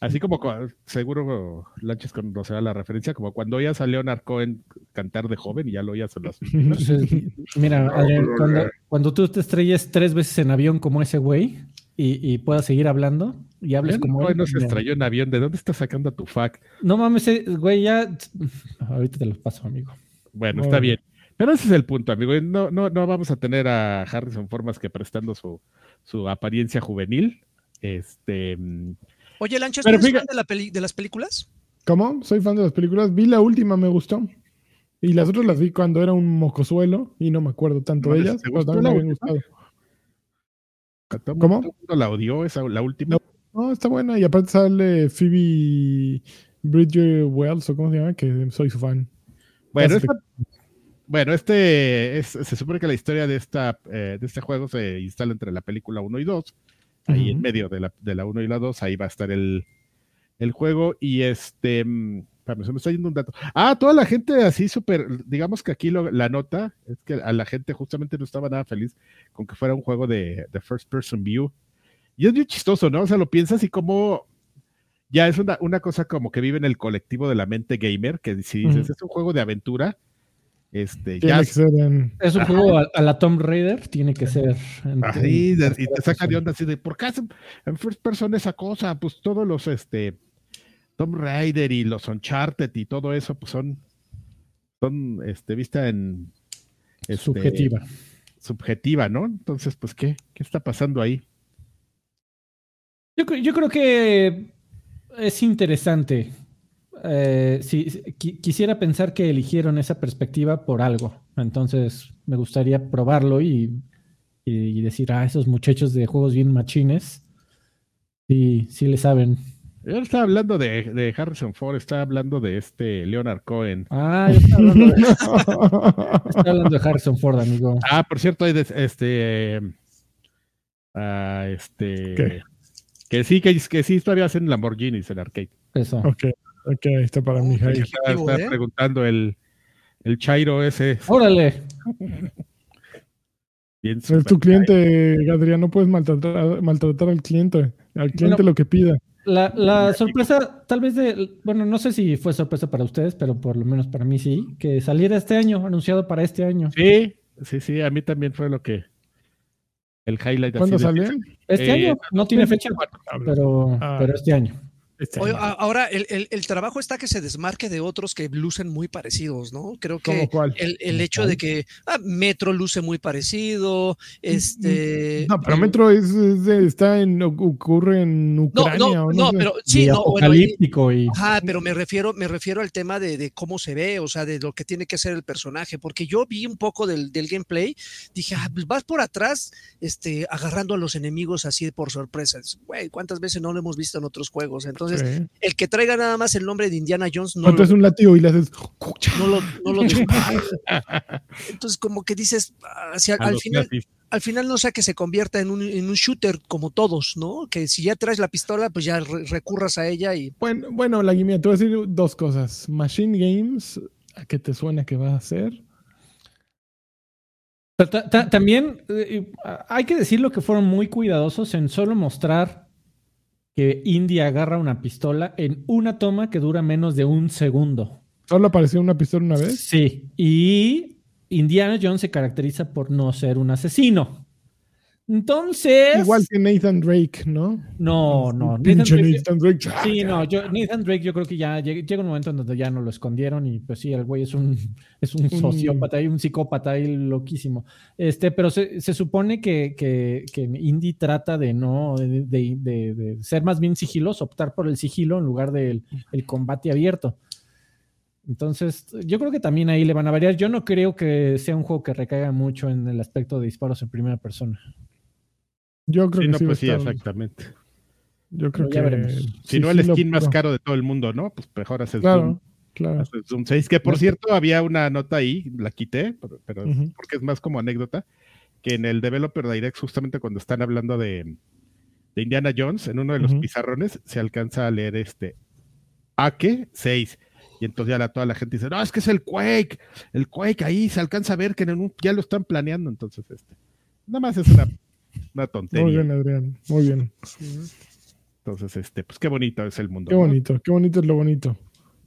Así como seguro Lanches conocerá la referencia, como cuando oías a Leonard Cohen cantar de joven y ya lo oías en las mira, Adrián, cuando, cuando tú te estrelles tres veces en avión como ese güey y, y puedas seguir hablando y hables como él. no se estrelló en avión. ¿De dónde estás sacando tu fac? No mames, eh, güey, ya. Ahorita te los paso, amigo. Bueno, está bien. Pero ese es el punto, amigo. No, no, no vamos a tener a Harrison Ford más que prestando su, su apariencia juvenil. Este. mm, Oye, Lanchas, Pero ¿tú eres fíjate- fan de, la peli- de las películas? ¿Cómo? Soy fan de las películas. Vi la última, me gustó. Y las otras las vi cuando era un mocosuelo y no me acuerdo tanto ¿No de ellas. pero también me habían gustado. ¿Cómo? la odió, esa, la última. No, está buena. Y aparte sale Phoebe Bridger Wells, o cómo se llama, que soy su fan. Bueno, esta- bueno, este es- se supone que la historia de esta eh, de este juego se instala entre la película 1 y 2. Ahí en medio de la, de la 1 y la 2, ahí va a estar el, el juego. Y este, mm, espérame, se me está yendo un dato. Ah, toda la gente así súper, digamos que aquí lo- la nota es que a la gente justamente no estaba nada feliz con que fuera un juego de, de first person view. Y es bien chistoso, ¿no? O sea, lo piensas y como ya es una, una cosa como que vive en el colectivo de la mente gamer, que si dices, es un juego de aventura, este, Tiene ya que ser en- Es un juego a, a la Tomb Raider, tiene que ser. en- en- y te saca de onda así de, ¿por qué hacen en first person esa cosa? Pues todos los, este, Tomb Raider y los Uncharted y todo eso, pues son, son, este, vista en... este, Subjetiva. Subjetiva, ¿no? Entonces, pues, ¿qué, qué está pasando ahí? Yo, yo creo que es interesante. Eh, si, si- qui- quisiera pensar que eligieron esa perspectiva por algo. Entonces, me gustaría probarlo y, y- y decir, ah, esos muchachos de juegos bien machines, sí, sí le saben. Yo no estaba hablando de, de Harrison Ford, estaba hablando de este Leonard Cohen. Ah, yo estaba hablando de, estaba hablando de Harrison Ford, amigo. Ah, por cierto, hay de- este. ah, este. ¿Qué? Que sí, que, que sí todavía hacen Lamborghinis en arcade. Eso. ok, ok, ahí está para mi Jair. Estaba, Ejecutivo, estaba ¿eh? preguntando el, el Chairo ese. Órale. Bien Es tu cliente, Adrián, no puedes maltratar, maltratar al cliente. Al cliente Bueno, lo que pida. La, la sorpresa, tal vez de, bueno, no sé si fue sorpresa para ustedes, pero por lo menos para mí sí, que saliera este año, anunciado para este año. Sí, sí, sí, a mí también fue lo que. El highlight. ¿Cuándo sale? Este Eh, año no tiene fecha, pero, Ah. pero este año. Este Oye, ahora, el, el- el trabajo está que se desmarque de otros que lucen muy parecidos, ¿no? Creo que el, el ¿Cómo hecho de que ah, Metro luce muy parecido, este... No, pero eh, Metro es, es está en, ocurre en No, Ucrania. no, o no, sé. pero sí, y no, bueno, y- apocalíptico y Ajá, pero me refiero, me refiero al tema de, de cómo se ve, o sea, de lo que tiene que ser el personaje, porque yo vi un poco del, del gameplay, dije, ah, pues vas por atrás, este, agarrando a los enemigos así por sorpresa. Güey, ¿cuántas veces no lo hemos visto en otros juegos? Entonces, Sí. el que traiga nada más el nombre de Indiana Jones no Cuando lo, es un látigo y le haces. no lo, no lo Entonces, como que dices, si al, final, al final no sea que se convierta en un, en un shooter como todos, ¿no? Que si ya traes la pistola, pues ya re- recurras a ella y Bueno, bueno, la guimia, te voy a decir dos cosas. Machine Games, ¿a qué te suena que va a hacer? Ta- ta- también eh, hay que decirlo que fueron muy cuidadosos en solo mostrar que Indy agarra una pistola en una toma que dura menos de un segundo. ¿Solo apareció una pistola una vez? Sí, y Indiana Jones se caracteriza por no ser un asesino. Entonces, Igual que Nathan Drake, ¿no? no, no, Nathan Pinche Drake- Nathan Drake. Sí, no, yo, Nathan Drake yo creo que ya llega, un momento en donde ya no lo escondieron y pues sí, el güey es un, es un sociópata y un psicópata ahí loquísimo. Este, pero se, se supone que, que, que Indy trata de no, de, de- de- de ser más bien sigiloso, optar por el sigilo en lugar del el combate abierto. Entonces, yo creo que también ahí le van a variar. Yo no creo que sea un juego que recaiga mucho en el aspecto de disparos en primera persona. Yo creo Sí, que no, sí. pues sí, estar- exactamente. Yo creo ya que. veremos. Si no, el skin más caro de todo el mundo, ¿no? Pues mejor haces Claro, Doom, claro. haces Doom 6, que por cierto había una nota ahí, la quité, pero, porque es más como anécdota, que en el Developer Direct, justamente cuando están hablando de, de Indiana Jones, en uno de los pizarrones se alcanza a leer este Ake 6. Y entonces ya la, toda la gente dice, no, es que es el Quake, el Quake ahí se alcanza a ver que en un- ya lo están planeando. Entonces, este, nada más es una, una tontería. Muy bien, Adrián. Muy bien. Entonces, este, pues qué bonito es el mundo. Qué ¿no? bonito, qué bonito es lo bonito.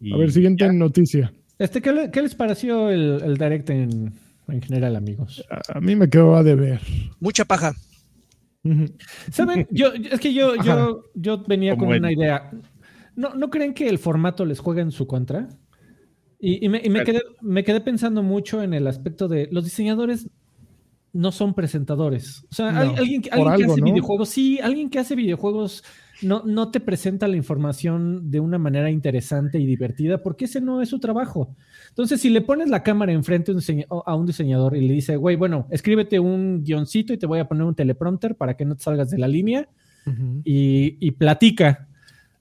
Y A ver, siguiente ya. noticia. Este, ¿qué, le- qué les pareció el, el direct en, en general, amigos? A, a mí me quedó a deber. mucha paja. ¿Saben? Yo, es que yo, yo, yo venía Como con una idea. ¿No, ¿No creen que el formato les juega en su contra? Y, y me, y me quedé, me quedé pensando mucho en el aspecto de los diseñadores no son presentadores. O sea, No, al- alguien, alguien que hace ¿no? videojuegos, sí, alguien que hace videojuegos no, no te presenta la información de una manera interesante y divertida porque ese no es su trabajo. Entonces, si le pones la cámara enfrente a un diseñador y le dice, güey, bueno, escríbete un guioncito y te voy a poner un teleprompter para que no te salgas de la línea y, y platica.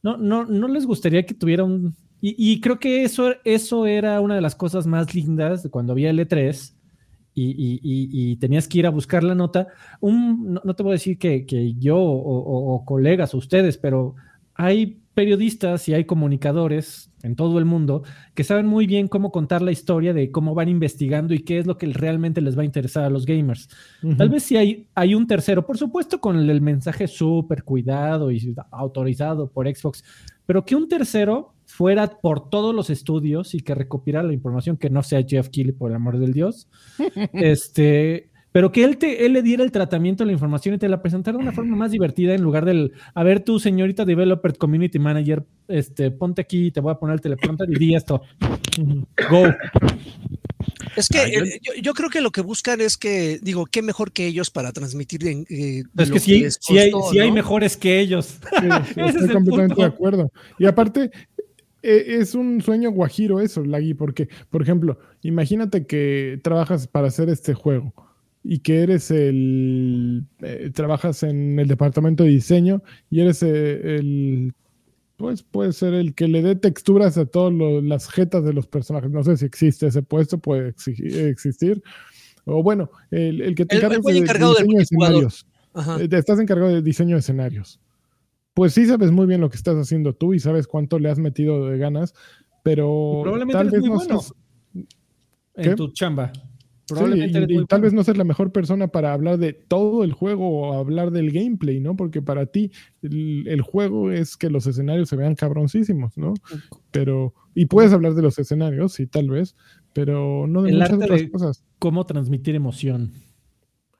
¿No, no, ¿No les gustaría que tuviera un Y, creo que eso, eso era una de las cosas más lindas de cuando había L3 y, tenías que ir a buscar la nota. Un, no, te voy a decir que, yo o, o, colegas o ustedes, pero hay periodistas y hay comunicadores en todo el mundo que saben muy bien cómo contar la historia de cómo van investigando y qué es lo que realmente les va a interesar a los gamers. Tal vez si hay, hay un tercero, por supuesto con el, mensaje súper cuidado y autorizado por Xbox, pero que un tercero fuera por todos los estudios y que recopilara la información que no sea Jeff Keighley, por el amor del Dios. este, pero que él, te, él le diera el tratamiento a la información y te la presentara de una forma más divertida en lugar del, a ver tú, señorita Developer Community Manager, este, ponte aquí, te voy a poner el teleprompter y di esto. Go. Es que eh, yo, creo que lo que buscan es que, digo, qué mejor que ellos para transmitir. Eh, es que sí, hay, hay, mejores que ellos. estoy completamente de acuerdo. Y aparte, es un sueño guajiro eso, Lagui, porque, por ejemplo, imagínate que trabajas para hacer este juego y que eres el, eh, trabajas en el departamento de diseño y eres eh, el, pues puede ser el que le dé texturas a todas las jetas de los personajes. No sé si existe ese puesto, puede existir. O bueno, el, que te encarga de, diseño de escenarios. Eh, estás encargado de diseño de escenarios. Pues sí sabes muy bien lo que estás haciendo tú y sabes cuánto le has metido de ganas, pero tal vez no bueno en tu chamba y, tal vez no seas la mejor persona para hablar de todo el juego o hablar del gameplay, ¿no? Porque para ti el, juego es que los escenarios se vean cabroncísimos, ¿no? Pero, y puedes hablar de los escenarios, sí, tal vez, pero no de muchas otras cosas. Cómo transmitir emoción.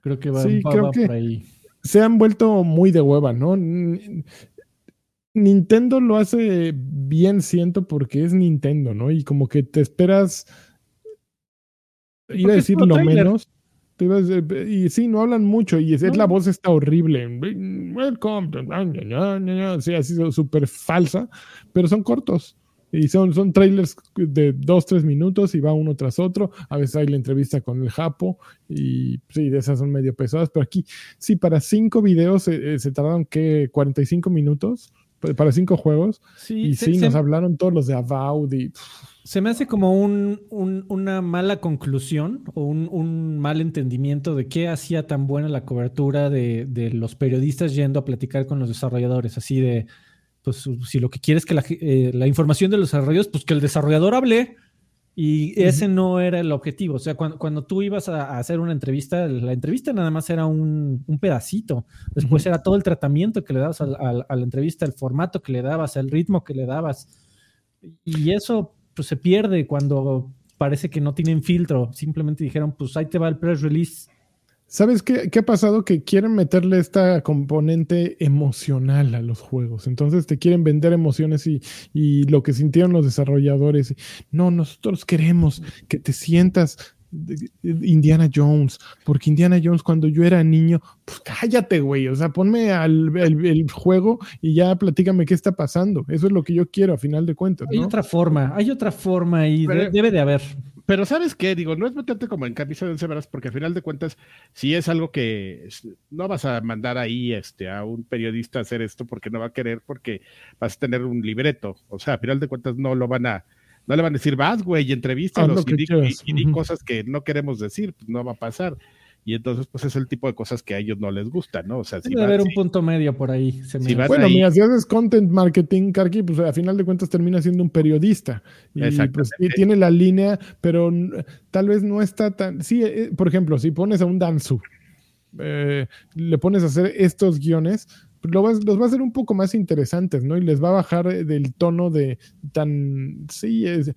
Creo que va, sí, creo que por ahí. Se han vuelto muy de hueva, ¿no? Nintendo lo hace bien, siento, porque es Nintendo, ¿no? Y como que te esperas Iba a decir lo menos. Y sí, no hablan mucho y es, la voz está horrible. Welcome. Sí, así súper falsa, pero son cortos. Y son, son trailers de dos, tres minutos y va uno tras otro. A veces hay la entrevista con el Japo y sí, de esas son medio pesadas. Pero aquí, sí, para cinco videos eh, se tardaron, ¿qué? 45 minutos para cinco juegos. Sí, y sí, nos hablaron todos los de Avowed y... Se me hace como un, una mala conclusión o un, mal entendimiento de qué hacía tan buena la cobertura de, los periodistas yendo a platicar con los desarrolladores. Así de, pues si lo que quieres es que la, eh, la, información de los desarrolladores, pues que el desarrollador hable. Y ese no era el objetivo. O sea, cuando, tú ibas a, hacer una entrevista, la entrevista nada más era un, pedacito. Después era todo el tratamiento que le dabas a, a la entrevista, el formato que le dabas, el ritmo que le dabas. Y eso pues se pierde cuando parece que no tienen filtro. Simplemente dijeron, pues ahí te va el press release. ¿Sabes qué, qué, ha pasado? Que quieren meterle esta componente emocional a los juegos. Entonces te quieren vender emociones y, y lo que sintieron los desarrolladores. No, nosotros queremos que te sientas Indiana Jones, porque Indiana Jones cuando yo era niño, pues cállate, güey, o sea, ponme al el, juego y ya platícame qué está pasando. Eso es lo que yo quiero a final de cuentas. Hay otra forma, hay otra forma y debe de haber. Pero ¿sabes qué? Digo, no es meterte como en camisa de once porque a final de cuentas, si es algo que no vas a mandar ahí este, a un periodista a hacer esto porque no va a querer, porque vas a tener un libreto. O sea, a final de cuentas no lo van a no le van a decir, vas, güey, y entrevístalos y, di, cosas que no queremos decir, pues no va a pasar. Y entonces, pues es el tipo de cosas que a ellos no les gusta, ¿no? O sea, si Debe haber un punto medio por ahí. bueno, mira, si haces content marketing, Karki, pues a final de cuentas termina siendo un periodista. Y, pues, tiene la línea, pero tal vez no está tan. Sí, eh, por ejemplo, si pones a un Danzu, eh, le pones a hacer estos guiones, los va a hacer un poco más interesantes, ¿no? Y les va a bajar eh, del tono de tan, sí, es,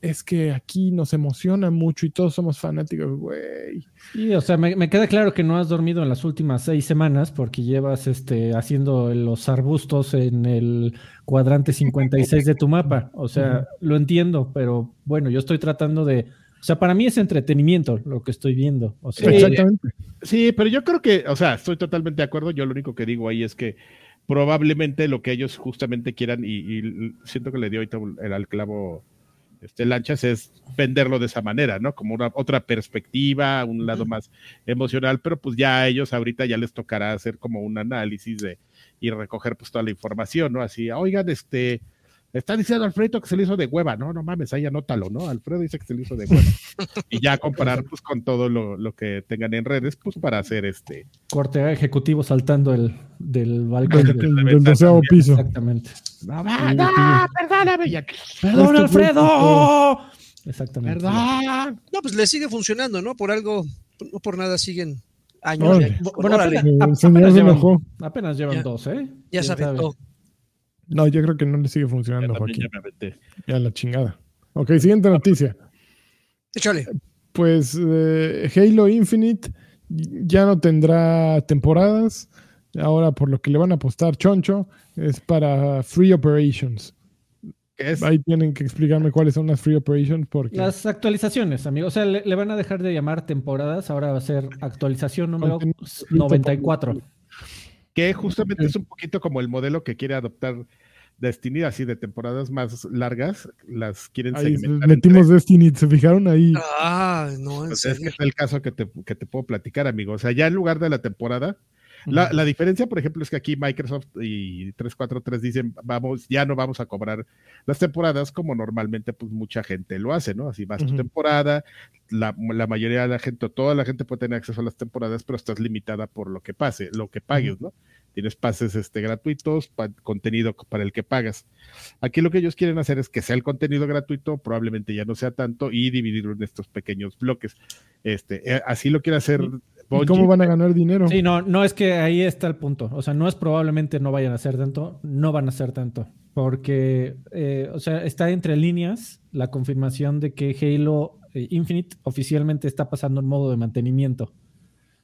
es que aquí nos emociona mucho y todos somos fanáticos, güey. Sí, o sea, me, queda claro que no has dormido en las últimas seis semanas porque llevas este, haciendo los arbustos en el cuadrante 56 de tu mapa. O sea, lo entiendo, pero bueno, yo estoy tratando de o sea, para mí es entretenimiento lo que estoy viendo. O sea, Exactamente. Sí, pero yo creo que, o sea, estoy totalmente de acuerdo. Yo lo único que digo ahí es que probablemente lo que ellos justamente quieran, y, siento que le dio ahorita el al clavo este, Lanchas, es venderlo de esa manera, ¿no? Como una otra perspectiva, un lado más emocional, pero pues ya a ellos ahorita ya les tocará hacer como un análisis de y recoger pues toda la información, ¿no? Así, oigan, este, está diciendo Alfredo que se le hizo de hueva, no, no mames, ahí anótalo, ¿no? Alfredo dice que se le hizo de hueva. y ya comparar pues con todo lo, lo, que tengan en redes, pues para hacer este. Corte ejecutivo saltando el del balcón del, del, del doceavo piso. Exactamente. No, no, no perdóname. Ya. ¡Perdón, Alfredo! Exactamente. Perdón. No, pues le sigue funcionando, ¿no? Por algo, no por nada siguen años. Bueno, apenas, apenas llevan, apenas llevan Ya. dos, ¿eh? ya ¿Quién se aventó. No, yo creo que no le sigue funcionando, Joaquín. ya me aventé. Ya la chingada. Ok, siguiente noticia. Échale. Pues eh, Halo Infinite ya no tendrá temporadas. Ahora, por lo que le van a apostar Choncho, es para Free Operations. Ahí tienen que explicarme cuáles son las Free Operations porque Las actualizaciones, amigo. O sea, le, le van a dejar de llamar temporadas. Ahora va a ser actualización número Contenido 94. Que justamente es un poquito como el modelo que quiere adoptar Destiny, así de temporadas más largas, las quieren ahí segmentar. metimos Destiny. ¿Se fijaron ahí? Ah, no, en Pues es que es el caso que te, que te puedo platicar, amigo. O sea, ya en lugar de la temporada, la, la diferencia, por ejemplo, es que aquí Microsoft y 343 dicen, vamos, ya no vamos a cobrar las temporadas como normalmente pues mucha gente lo hace, ¿no? Así vas tu temporada, la, la mayoría de la gente, o toda la gente puede tener acceso a las temporadas, pero estás limitada por lo que pase, lo que pagues, ¿no? Tienes pases este, gratuitos, pa- contenido para el que pagas. Aquí lo que ellos quieren hacer es que sea el contenido gratuito, probablemente ya no sea tanto, y dividirlo en estos pequeños bloques. Este, eh, así lo quiere hacer ¿Y cómo van a ganar dinero? Sí, no, no es que ahí está el punto. O sea, no es probablemente no vayan a hacer tanto, no van a hacer tanto. Porque, eh, o sea, está entre líneas la confirmación de que Halo eh, Infinite oficialmente está pasando en modo de mantenimiento.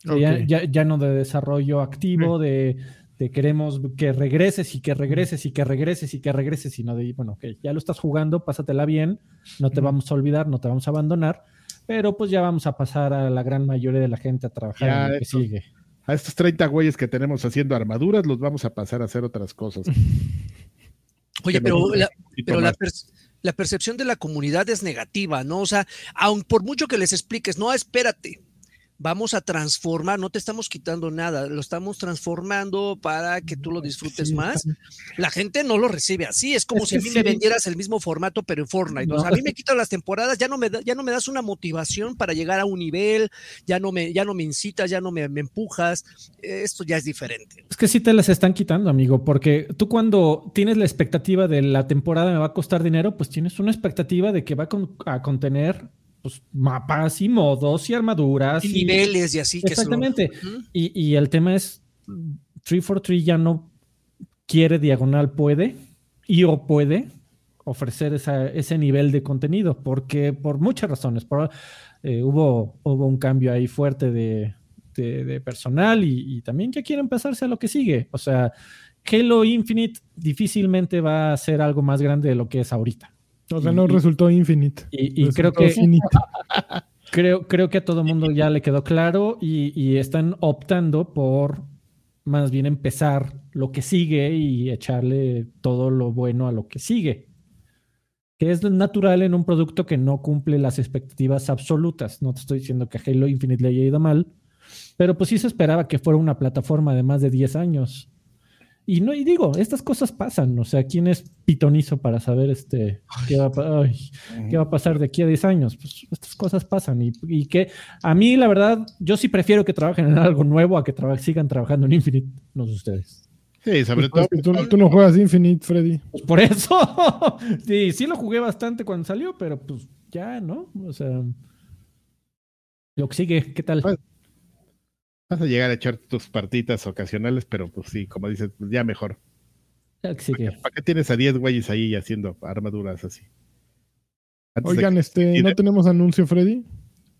Ya, ya- ya no de desarrollo activo, de, de queremos que regreses y que regreses y que regreses y que regreses, sino de, bueno, ok, ya lo estás jugando, pásatela bien, no te vamos a olvidar, no te vamos a abandonar, pero pues ya vamos a pasar a la gran mayoría de la gente a trabajar Ya, en lo que sigue. A estos 30 güeyes que tenemos haciendo armaduras, los vamos a pasar a hacer otras cosas. Oye, Que pero la, pero la, tomar. per- la percepción de la comunidad es negativa, ¿no? O sea, aun por mucho que les expliques, no, espérate, vamos a transformar, no te estamos quitando nada, lo estamos transformando para que tú lo disfrutes Sí, más. La gente no lo recibe así, es como Es si a mí me vendieras el mismo formato, pero en Fortnite. O No, sea, a mí me quitan las temporadas, ya no me, da- ya no me das una motivación para llegar a un nivel, ya no me, ya no me incitas, ya no me, me empujas. Esto ya es diferente. Es que sí te las están quitando, amigo, porque tú cuando tienes la expectativa de la temporada me va a costar dinero, pues tienes una expectativa de que va a, con- a contener pues, mapas y modos y armaduras. Y y- niveles y así que es lo- Exactamente. Y, y el tema es, 343 ya no quiere diagonal puede y o puede ofrecer esa- ese nivel de contenido, porque por muchas razones, por, eh, hubo, hubo un cambio ahí fuerte de, de- de personal y, y también ya quieren pasarse a lo que sigue. O sea, Halo Infinite difícilmente va a ser algo más grande de lo que es ahorita. O sea, no Y- resultó Infinite. Y, y creo que. Creo, creo que a todo mundo ya le quedó claro y, y están optando por más bien empezar lo que sigue y echarle todo lo bueno a lo que sigue. Que es natural en un producto que no cumple las expectativas absolutas. No te estoy diciendo que a Halo Infinite le haya ido mal, pero pues sí se esperaba que fuera una plataforma de más de 10 años. Y no, y digo, estas cosas pasan. O sea, ¿quién es pitonizo para saber este qué va ay, ¿Qué va a pasar de aquí a 10 años? Pues estas cosas pasan y, y que a mí, la verdad, yo sí prefiero que trabajen en algo nuevo a que traba- sigan trabajando en Infinite, no sé ustedes. Sí, sobre todo. Pues, tú, tú no juegas Infinite, Freddy. Pues por eso, sí, sí lo jugué bastante cuando salió, pero pues ya, ¿no? O sea, lo que sigue, ¿qué tal? Pues, Vas a llegar a echar tus partitas ocasionales, pero pues sí, como dices, pues ya mejor. ¿Para qué tienes a 10 güeyes ahí haciendo armaduras así? Antes Oigan, este, ¿no de- tenemos anuncio, Freddy?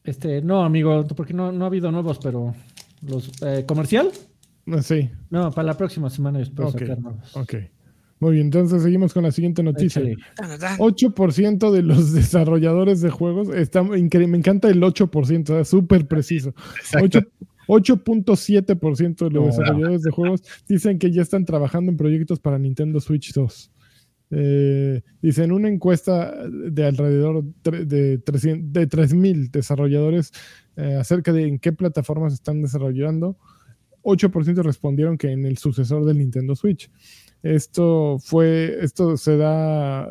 Este, no, amigo, porque no, no ha habido nuevos, pero los eh, comercial, No, sí, no, para la próxima semana yo espero Ok. sacar nuevos. ok. Muy bien, entonces seguimos con la siguiente noticia. Échale. Tan, tan. 8% de los desarrolladores de juegos, está me encanta el 8%, es súper preciso. Exacto. 8 8.7% de los desarrolladores de juegos dicen que ya están trabajando en proyectos para Nintendo Switch 2. Eh, dicen una encuesta de alrededor de 300 de 3.000 desarrolladores eh, acerca de en qué plataformas están desarrollando. 8% respondieron que en el sucesor del Nintendo Switch. Esto fue, esto se da,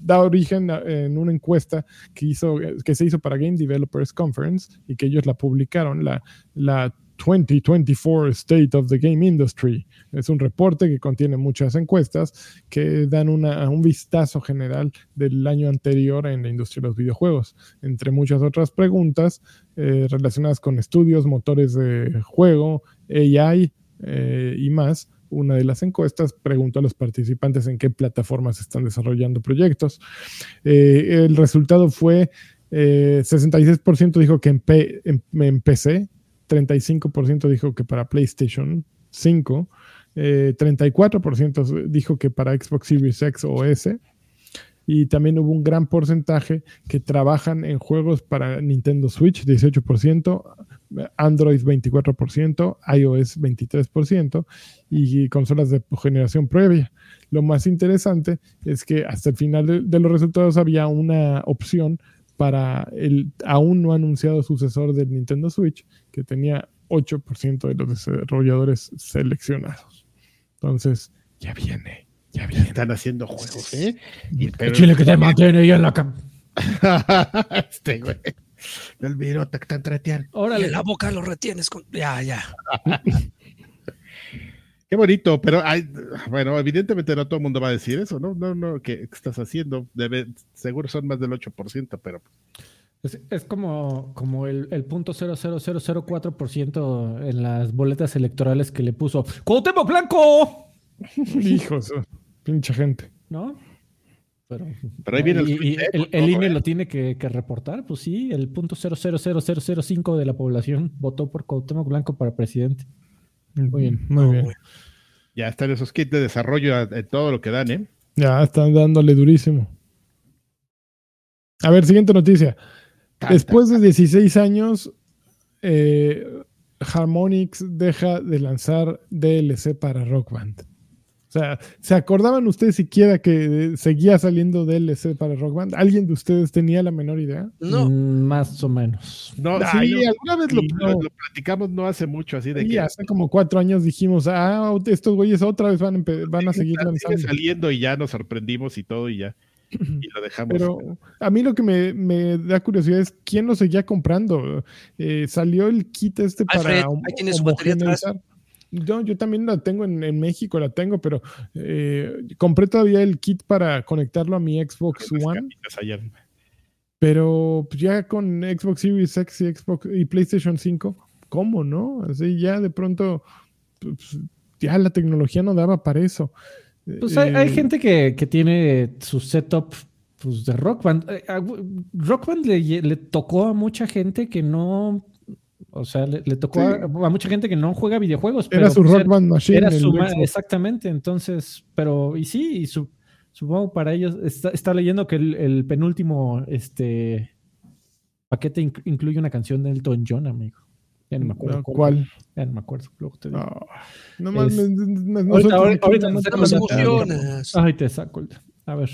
da origen en una encuesta que hizo, que se hizo para Game Developers Conference y que ellos la publicaron, la, la 2024 State of the Game Industry. Es un reporte que contiene muchas encuestas que dan una, un vistazo general del año anterior en la industria de los videojuegos, entre muchas otras preguntas eh, relacionadas con estudios, motores de juego, AI eh, y más. Una de las encuestas preguntó a los participantes en qué plataformas están desarrollando proyectos. Eh, el resultado fue 66% dijo que en, en PC, 35% dijo que para PlayStation 5, 34% dijo que para Xbox Series X o S, y también hubo un gran porcentaje que trabajan en juegos para Nintendo Switch, 18%, Android 24%, iOS 23% y consolas de generación previa. Lo más interesante es que hasta el final de, los resultados había una opción para el aún no anunciado sucesor del Nintendo Switch que tenía 8% de los desarrolladores seleccionados. Entonces, ya viene, ya. Están haciendo juegos, ¿eh? Y el chile que te mantiene ahí en la cama. este güey. El virote que te entretiene. Órale. la boca lo retienes con. Ya, ya. Qué bonito, pero hay, bueno, evidentemente no todo el mundo va a decir eso, ¿no? No, no, ¿qué, estás haciendo? Debe, seguro son más del 8%, pero. Es, es como, como el, el punto 0.0004% en las boletas electorales que le puso ¡Cuauhtémoc Blanco! Hijos, pinche gente. ¿No? Pero, ahí viene el, el, el, INE lo tiene que, que, reportar, pues sí, el punto 0.00005 de la población votó por Cuauhtémoc Blanco para presidente. Muy bien, muy bien. Ya están esos kits de desarrollo de todo lo que dan, ¿eh? Ya están dándole durísimo. A ver, siguiente noticia. Después de 16 años, eh, Harmonix deja de lanzar DLC para Rock Band. O sea, ¿se acordaban ustedes siquiera que seguía saliendo DLC para Rock Band? ¿Alguien de ustedes tenía la menor idea? No. Mm, más o menos. No, sí, alguna vez lo, platicamos no hace mucho, así de que. hace como cuatro años dijimos, ah, estos güeyes otra vez van, van a seguir lanzando. saliendo y ya nos sorprendimos y todo y ya. Y lo dejamos. Pero a mí lo que me, da curiosidad es quién lo seguía comprando. Eh, salió el kit este para. Ahí tiene su batería atrás. Yo, yo también la tengo en, México, la tengo, pero eh, compré todavía el kit para conectarlo a mi Xbox One. Pero pues, ya con Xbox Series X y, Xbox, y PlayStation 5, ¿cómo no? Así ya de pronto, pues, ya la tecnología no daba para eso. Pues hay, hay eh, gente que, que, tiene su setup pues, de Rock Band. Eh, Rock Band le, le tocó a mucha gente que no o sea, le, tocó a, mucha gente que no juega videojuegos. Era su Rock Band Machine. Era su exactamente. Entonces, pero, y sí, y su, supongo para ellos, está, leyendo que el, penúltimo este, paquete incluye una canción de Elton John, amigo. Ya no me acuerdo. ¿Cuál? Ya no me acuerdo. Luego te No, no más. Es... No, no, ahorita, ahorita, ahorita te saco Ay, te saco. A ver.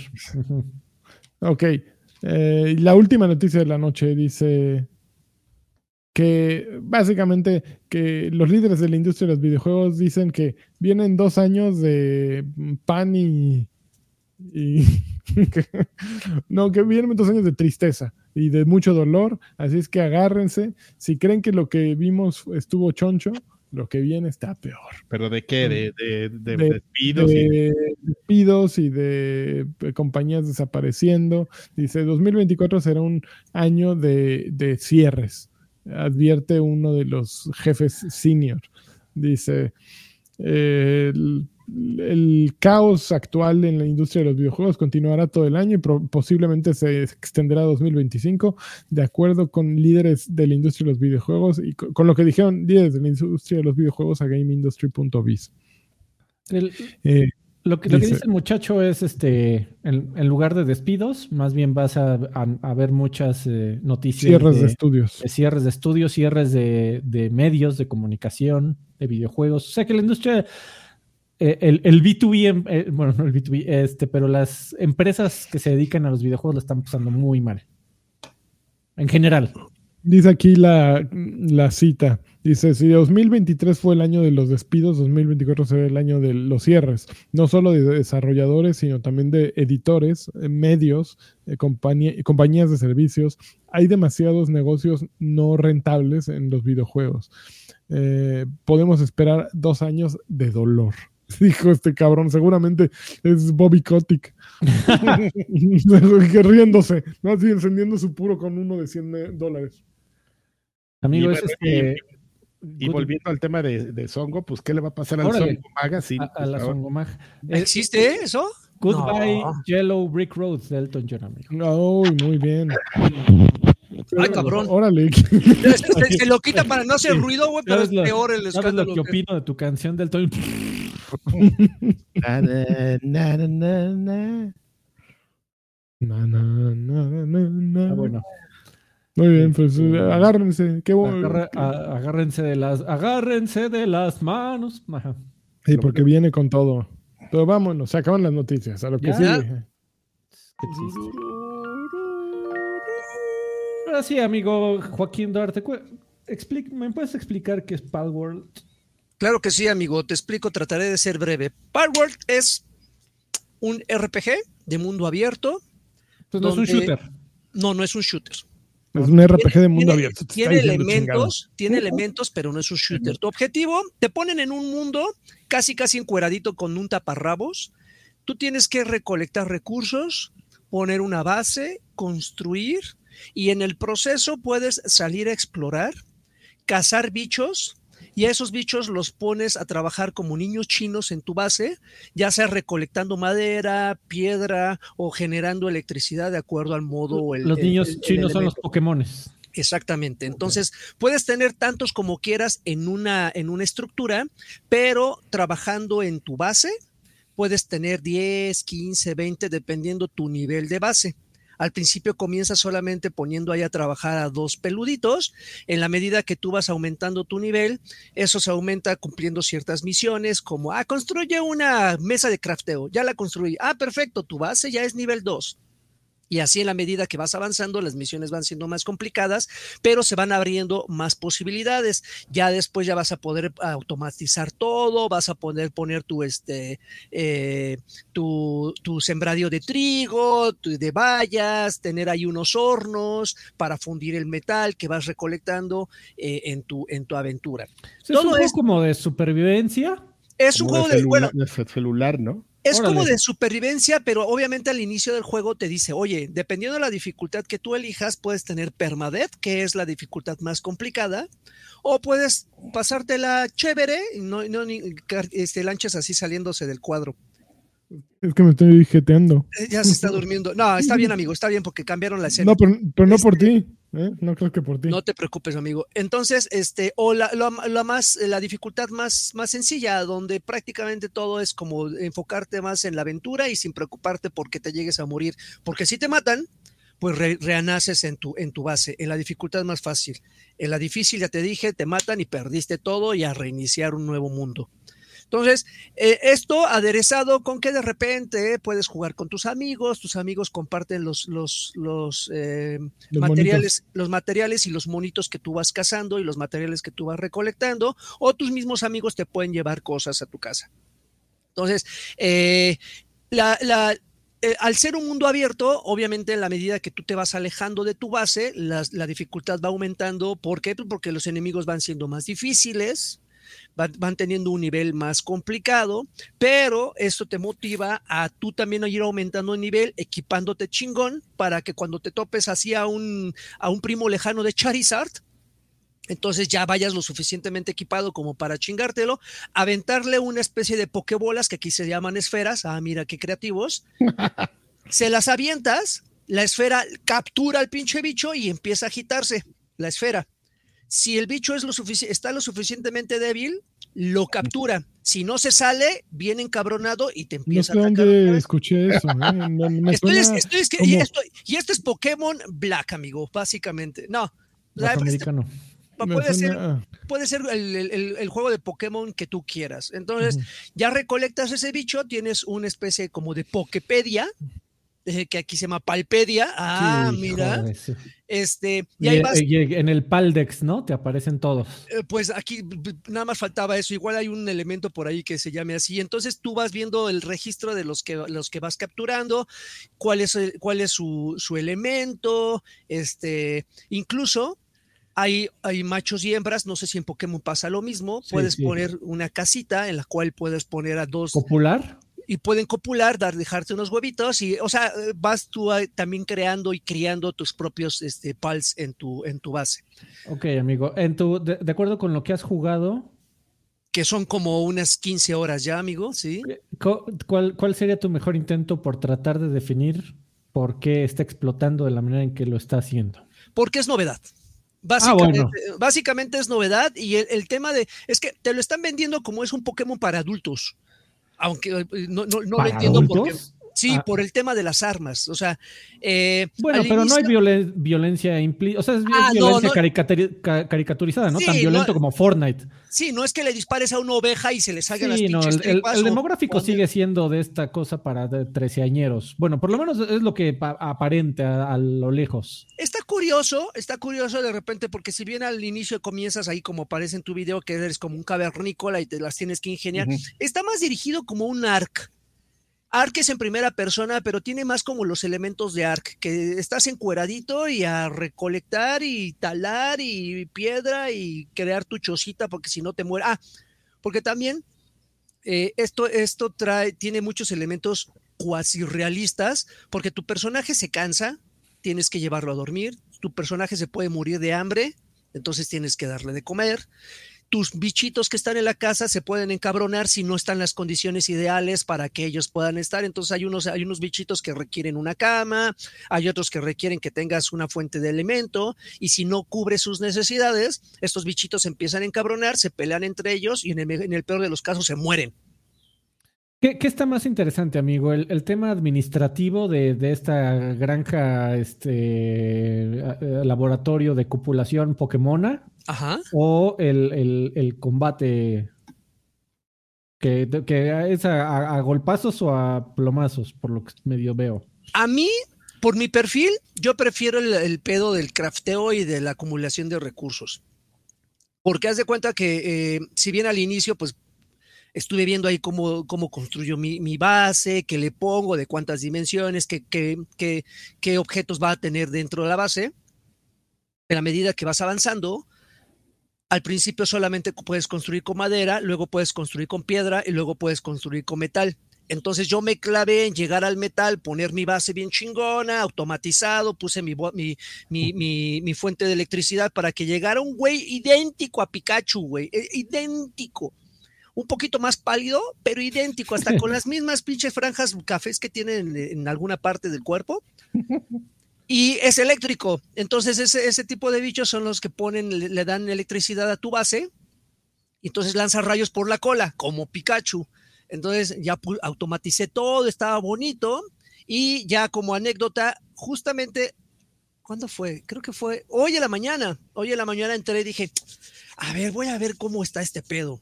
ok. Eh, la última noticia de la noche dice que básicamente que los líderes de la industria de los videojuegos dicen que vienen dos años de pan y, no, que vienen dos años de tristeza y de mucho dolor, así es que agárrense, si creen que lo que vimos estuvo choncho, lo que viene está peor. ¿Pero de qué? ¿De, de, de, despidos? De, despidos y de compañías desapareciendo. Dice, 2024 será un año de cierres advierte uno de los jefes senior. Dice, el, caos actual en la industria de los videojuegos continuará todo el año y posiblemente se extenderá a 2025, de acuerdo con líderes de la industria de los videojuegos y con, lo que dijeron líderes de la industria de los videojuegos a GameIndustry.biz. Eh, lo que, dice, el muchacho es, este, en, lugar de despidos, más bien vas a, ver muchas eh, noticias. Cierres de, estudios. cierres de estudios, cierres de, medios, de comunicación, de videojuegos. O sea que la industria, eh, el, el, B2B, em, eh, bueno, no el B2B, este, pero las empresas que se dedican a los videojuegos lo están pasando muy mal. En general. Dice aquí la, la cita. Dice, si 2023 fue el año de los despidos, 2024 será el año de los cierres, no solo de desarrolladores, sino también de editores, eh, medios, eh, compañía- compañías de servicios. Hay demasiados negocios no rentables en los videojuegos. Eh, podemos esperar dos años de dolor. Dijo este cabrón, seguramente es Bobby Kotick. Riéndose, ¿no? Así encendiendo su puro con uno de 100 dólares. Amigo, Y es bueno, este. Y volviendo al tema de, de Songo, pues ¿qué le va a pasar al. Songo Magazine? a, a la Por favor? Songomag. Es- ¿Existe eso? Goodbye No. Yellow Brick Road de Elton John, amigo. Ay, muy bien. Ay, cabrón. Órale. Se, se- se lo quita para no hacer ruido, güey, pero es ¿Sabes lo- peor el ¿Sabes escándalo. lo que opino de tu canción del Elton Na, na, na, na, na, na. Na, na, na, na, na. Ah, bueno. Muy bien, pues eh, agárrense. Qué bueno. Agarra- a- agárrense de las, agárrense de las manos. Ajá. Sí, porque viene con todo. Pero vámonos, se acaban las noticias. A lo que ¿Ya? sigue. Ahora sí, amigo Joaquín Duarte, ¿me puedes explicar qué es Palworld? Claro que sí, amigo. Te explico, trataré de ser breve. Palworld es un RPG de mundo abierto. Pues no es un shooter. No, no es un shooter. Es un RPG de mundo tiene, abierto. Tiene elementos, tiene elementos, pero no es un shooter. Tu objetivo, te ponen en un mundo casi casi encueradito con un taparrabos. Tú tienes que recolectar recursos, poner una base, construir y en el proceso puedes salir a explorar, cazar bichos y a esos bichos los pones a trabajar como niños chinos en tu base, ya sea recolectando madera, piedra o generando electricidad de acuerdo al modo. o el- Los el- niños el- el chinos son los. Pokémones. Exactamente. Entonces, puedes tener tantos como quieras en una, en una estructura, pero trabajando en tu base, puedes tener 10, 15, 20, dependiendo tu nivel de base. Al principio comienzas solamente poniendo ahí a trabajar a dos peluditos. En la medida que tú vas aumentando tu nivel, eso se aumenta cumpliendo ciertas misiones, como, ah, construye una mesa de crafteo. Ya la construí. Ah, perfecto, tu base ya es nivel 2. Y así en la medida que vas avanzando, las misiones van siendo más complicadas, pero se van abriendo más posibilidades. Ya después ya vas a poder automatizar todo, vas a poder poner tu, este, eh, tu, tu sembradío de trigo, tu- de bayas, tener ahí unos hornos para fundir el metal que vas recolectando eh, en, tu, en tu aventura. Es Todo un juego es- como de supervivencia. Es un juego de, bueno, de celular, ¿no? Es como de supervivencia, pero obviamente al inicio del juego te dice, oye, dependiendo de la dificultad que tú elijas, puedes tener permadeath, que es la dificultad más complicada, o puedes pasártela chévere, y no, no ni, este, lanchas así saliéndose del cuadro. Es que me estoy jeteando. Eh, Ya se está durmiendo. No, está bien, amigo, está bien porque cambiaron la escena. No, pero, pero no por ti. ¿Eh? No creo que por ti. No te preocupes, amigo. Entonces, este, o la, la- más, la dificultad más, más sencilla, donde prácticamente todo es como enfocarte más en la aventura y sin preocuparte porque te llegues a morir. Porque si te matan, pues re- reanaces en tu, en tu base, en la dificultad más fácil. En la difícil, ya te dije, te matan y perdiste todo y a reiniciar un nuevo mundo. Entonces, eh, esto aderezado con que de repente puedes jugar con tus amigos, tus amigos comparten los, los, los, eh, Los materiales, los materiales y los monitos que tú vas cazando y los materiales que tú vas recolectando, o tus mismos amigos te pueden llevar cosas a tu casa. Entonces, eh, la, la, eh, al ser un mundo abierto, obviamente en la medida que tú te vas alejando de tu base, las- la dificultad va aumentando. ¿Por qué? Porque los enemigos van siendo más difíciles, van, van teniendo un nivel más complicado, pero esto te motiva a tú también a ir aumentando el nivel, equipándote chingón, para que cuando te topes así a un, a un primo lejano de Charizard, entonces ya vayas lo suficientemente equipado como para chingártelo, aventarle una especie de pokebolas que aquí se llaman esferas, ah, mira qué creativos, se las avientas, la esfera captura al pinche bicho y empieza a agitarse la esfera. Si el bicho es lo sufici- está lo suficientemente débil, lo captura. Si no se sale, viene encabronado y te No empieza sé a atacar. dónde escuché eso. ¿eh? No- me Estoy- suena estoy- es que- y, esto, y es Pokémon Black, amigo, básicamente. No, la- este- me puede ser, puede ser el, el- el- el juego de Pokémon que tú quieras. Entonces, ya recolectas ese bicho, tienes una especie como de Pokepedia, eh, que aquí se llama Palpedia. Ah, mira. Este, y Y, ahí vas, y en el Paldex, ¿no? Te aparecen todos. eh, pues aquí nada más faltaba eso. Igual hay un elemento por ahí que se llame así. Entonces tú vas viendo el registro de los que, los que vas capturando, cuál es, cuál es su, su elemento, este, incluso hay, hay machos y hembras, no sé si en Pokémon pasa lo mismo, Sí, puedes sí. poner una casita en la cual puedes poner a dos ¿Popular? Y pueden copular, dar, dejarte unos huevitos y, o sea, eh, vas tú ah, también creando y criando tus propios este, pals en tu, en tu base, Ok, amigo. En tu, de, de acuerdo con lo que has jugado, que son como unas 15 horas ya, amigo, ¿sí? co- ¿cuál, ¿cuál sería tu mejor intento por tratar de definir por qué está explotando de la manera en que lo está haciendo? Porque es novedad. Básicamente, bueno. básicamente es novedad y el, el tema de, es que te lo están vendiendo como es un Pokémon para adultos. Aunque eh, no, no, no lo ¿Para entiendo porque... adultos? Sí, Ah. por el tema de las armas. O sea, eh, Bueno, pero no hay violen- violencia implícita. O sea, es, Ah, violencia no. caricaturi- ca- caricaturizada, ¿no? Sí, Tan violento no- como Fortnite. Sí, no es que le dispares a una oveja y se le salgan Sí, las pinches el, el- el demográfico o- sigue siendo de esta cosa para treceañeros. Bueno, por lo menos es lo que pa- aparenta a, a lo lejos. Está curioso, está curioso de repente, porque si bien al inicio comienzas ahí como aparece en tu video, que eres como un cavernícola y te las tienes que ingeniar, está más dirigido como un ARC. ARC es en primera persona, pero tiene más como los elementos de ARC, que estás encueradito y a recolectar y talar y piedra y crear tu chocita, porque si no te muere. Ah, porque también eh, esto, esto trae, tiene muchos elementos cuasi realistas, porque tu personaje se cansa, tienes que llevarlo a dormir, tu personaje se puede morir de hambre, entonces tienes que darle de comer. Tus bichitos que están en la casa se pueden encabronar si no están las condiciones ideales para que ellos puedan estar. Entonces hay unos, hay unos bichitos que requieren una cama, hay otros que requieren que tengas una fuente de alimento y si no cubre sus necesidades, estos bichitos empiezan a encabronar, se pelean entre ellos y en el, en el peor de los casos se mueren. ¿Qué, qué está más interesante, amigo? ¿El, el tema administrativo de, de esta granja, este eh, laboratorio de copulación Pokémona? Ajá. ¿O el, el- el combate que, que es a, a- a golpazos o a plomazos, por lo que medio veo? A mí, por mi perfil, yo prefiero el, el pedo del crafteo y de la acumulación de recursos. Porque haz de cuenta que, eh, si bien al inicio, pues estuve viendo ahí cómo, cómo construyo mi, mi base, qué le pongo, de cuántas dimensiones, qué, qué, qué, qué objetos va a tener dentro de la base. En la medida que vas avanzando, al principio solamente puedes construir con madera, luego puedes construir con piedra y luego puedes construir con metal. Entonces yo me clavé en llegar al metal, poner mi base bien chingona, automatizado, puse mi, mi, mi, mi, mi fuente de electricidad para que llegara un güey idéntico a Pikachu, güey, eh, idéntico. Un poquito más pálido, pero idéntico, hasta con las mismas pinches franjas cafés que tiene en, en alguna parte del cuerpo. Y es eléctrico. Entonces ese, ese tipo de bichos son los que ponen, le, le dan electricidad a tu base. Y entonces lanza rayos por la cola, como Pikachu. Entonces ya automaticé todo, estaba bonito. Y ya como anécdota, justamente, ¿cuándo fue? Creo que fue hoy en la mañana. Hoy en la mañana entré y dije, a ver, voy a ver cómo está este pedo.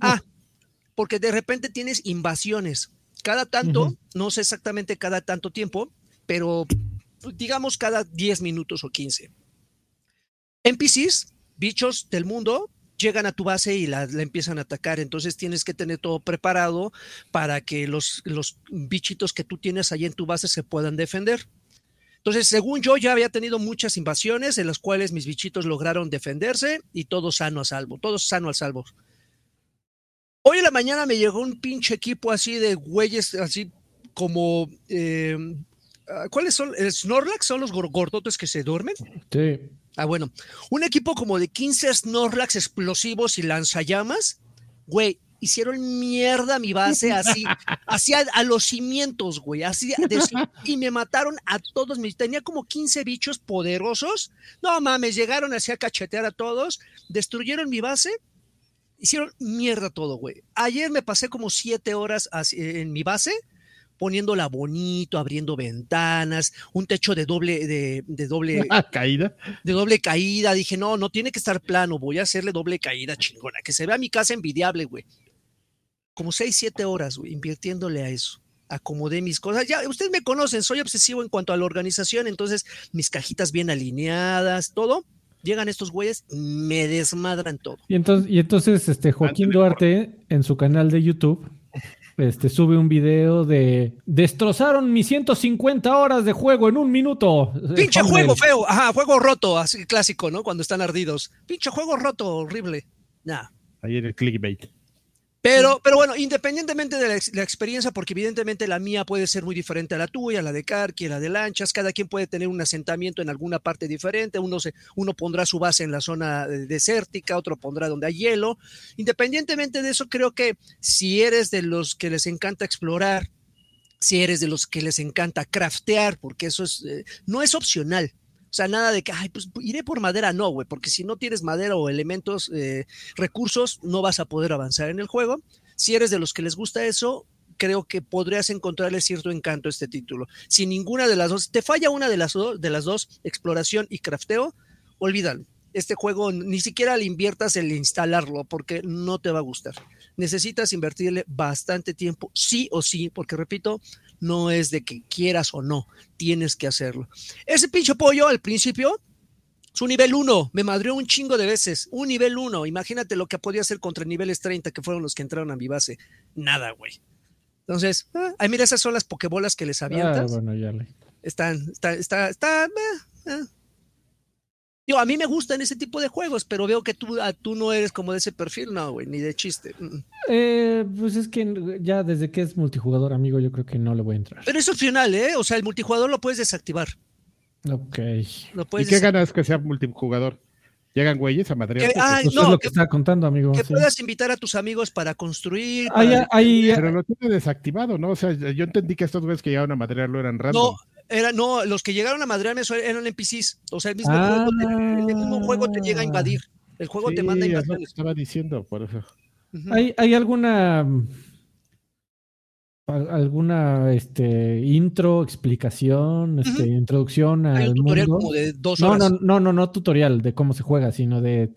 Ah, porque de repente tienes invasiones. Cada tanto, no sé exactamente cada tanto tiempo, pero digamos cada 10 minutos o 15. NPCs, bichos del mundo, llegan a tu base y la, la empiezan a atacar. Entonces tienes que tener todo preparado para que los, los bichitos que tú tienes ahí en tu base se puedan defender. Entonces, según yo, ya había tenido muchas invasiones en las cuales mis bichitos lograron defenderse y todo sano a salvo, todo sano al salvo. Hoy en la mañana me llegó un pinche equipo así de güeyes, así como. eh, ah, ¿Cuáles son? ¿El Snorlax son los gor- gordotes que se duermen? Sí. Ah, bueno. Un equipo como de 15 Snorlax explosivos y lanzallamas. Güey, hicieron mierda mi base así, así a, a los cimientos, güey. Así de- y me mataron a todos. mis- Tenía como 15 bichos poderosos. No mames, llegaron así a cachetear a todos, destruyeron mi base. Hicieron mierda todo, güey. Ayer me pasé como siete horas en mi base, poniéndola bonito, abriendo ventanas, un techo de doble, de, de doble, Ah, caída. de doble caída. Dije, no, no tiene que estar plano, voy a hacerle doble caída chingona, que se vea mi casa envidiable, güey. Como seis, siete horas, güey, invirtiéndole a eso. acomodé mis cosas. Ya, ustedes me conocen, soy obsesivo en cuanto a la organización, entonces mis cajitas bien alineadas, todo. Llegan estos güeyes, me desmadran todo. Y entonces, y entonces este Joaquín Duarte en su canal de YouTube este, sube un video de destrozaron mis 150 horas de juego en un minuto. Pinche juego feo, ajá, juego roto, así clásico, ¿no? Cuando están ardidos. Pinche juego roto, horrible. Nah. Ahí en el clickbait. Pero, pero bueno, independientemente de la, la, experiencia, porque evidentemente la mía puede ser muy diferente a la tuya, la de Karki, la de Lanchas, cada quien puede tener un asentamiento en alguna parte diferente, uno, se, uno pondrá su base en la zona desértica, otro pondrá donde hay hielo. Independientemente de eso, creo que si eres de los que les encanta explorar, si eres de los que les encanta craftear, porque eso es, eh, no es opcional, o sea, nada de que, ay, pues iré por madera, no, güey, porque si no tienes madera o elementos, eh, recursos, no vas a poder avanzar en el juego. Si eres de los que les gusta eso, creo que podrías encontrarle cierto encanto a este título. Si ninguna de las dos, te falla una de las, de las dos, exploración y crafteo, olvídalo. Este juego ni siquiera le inviertas el instalarlo porque no te va a gustar. Necesitas invertirle bastante tiempo, sí o sí, porque repito, no es de que quieras o no, tienes que hacerlo. Ese pinche pollo al principio, su nivel 1, me madrió un chingo de veces, un nivel 1, imagínate lo que podía hacer contra niveles 30 que fueron los que entraron a mi base, nada, güey. Entonces, ah, ay, mira, esas son las pokebolas que les avientas. Ah, bueno, ya le... Están, está, está, está, eh, eh. Yo, a mí me gustan ese tipo de juegos, pero veo que tú, ah, tú no eres como de ese perfil, no, güey, ni de chiste. Eh, pues es que ya desde que es multijugador, amigo, yo creo que no le voy a entrar. Pero es opcional, ¿eh? O sea, el multijugador lo puedes desactivar. Ok. Lo puedes ¿Y qué ganas que sea multijugador? Llegan güeyes a Madrid. Que, ah, Eso no, es lo que, que, estaba contando, amigo. que sí. puedas invitar a tus amigos para construir. Hay- para- Pero lo tiene desactivado, ¿no? O sea, yo entendí que estos güeyes que llegaron a Madrid lo eran random. No, era, no, los que llegaron a madrearme eran NPCs. O sea, el mismo, Ah. juego, te- el mismo juego te llega a invadir. El juego te manda a es lo que invasiones. estaba diciendo, por eso. ¿Hay, hay alguna alguna este intro, explicación, este, introducción Hay al un tutorial mundo? como de dos No, horas. no, no, no, no tutorial de cómo se juega, sino de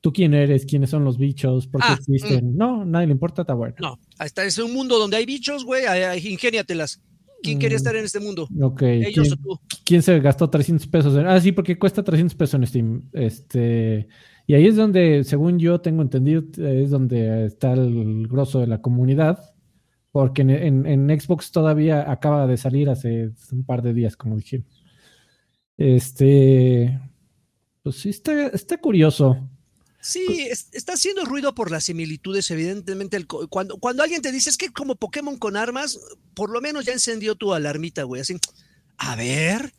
tú quién eres, quiénes son los bichos, por qué Ah, existen. No, nadie le importa, está bueno. No, hasta es un mundo donde hay bichos, güey, ingéniatelas. ¿Quién quería Mm. estar en este mundo? Ok. Ellos ¿quién, o tú. quién se gastó 300 pesos? en- ah, sí, porque cuesta 300 pesos en Steam. Este, y ahí es donde, según yo tengo entendido, es donde está el grosso de la comunidad. Porque en, en- en Xbox todavía acaba de salir hace un par de días, como dije. Este. Pues sí, está, está curioso. Sí, es- está haciendo ruido por las similitudes, evidentemente. el cuando, cuando alguien te dice es que como Pokémon con armas, por lo menos ya encendió tu alarmita, güey. Así, a ver.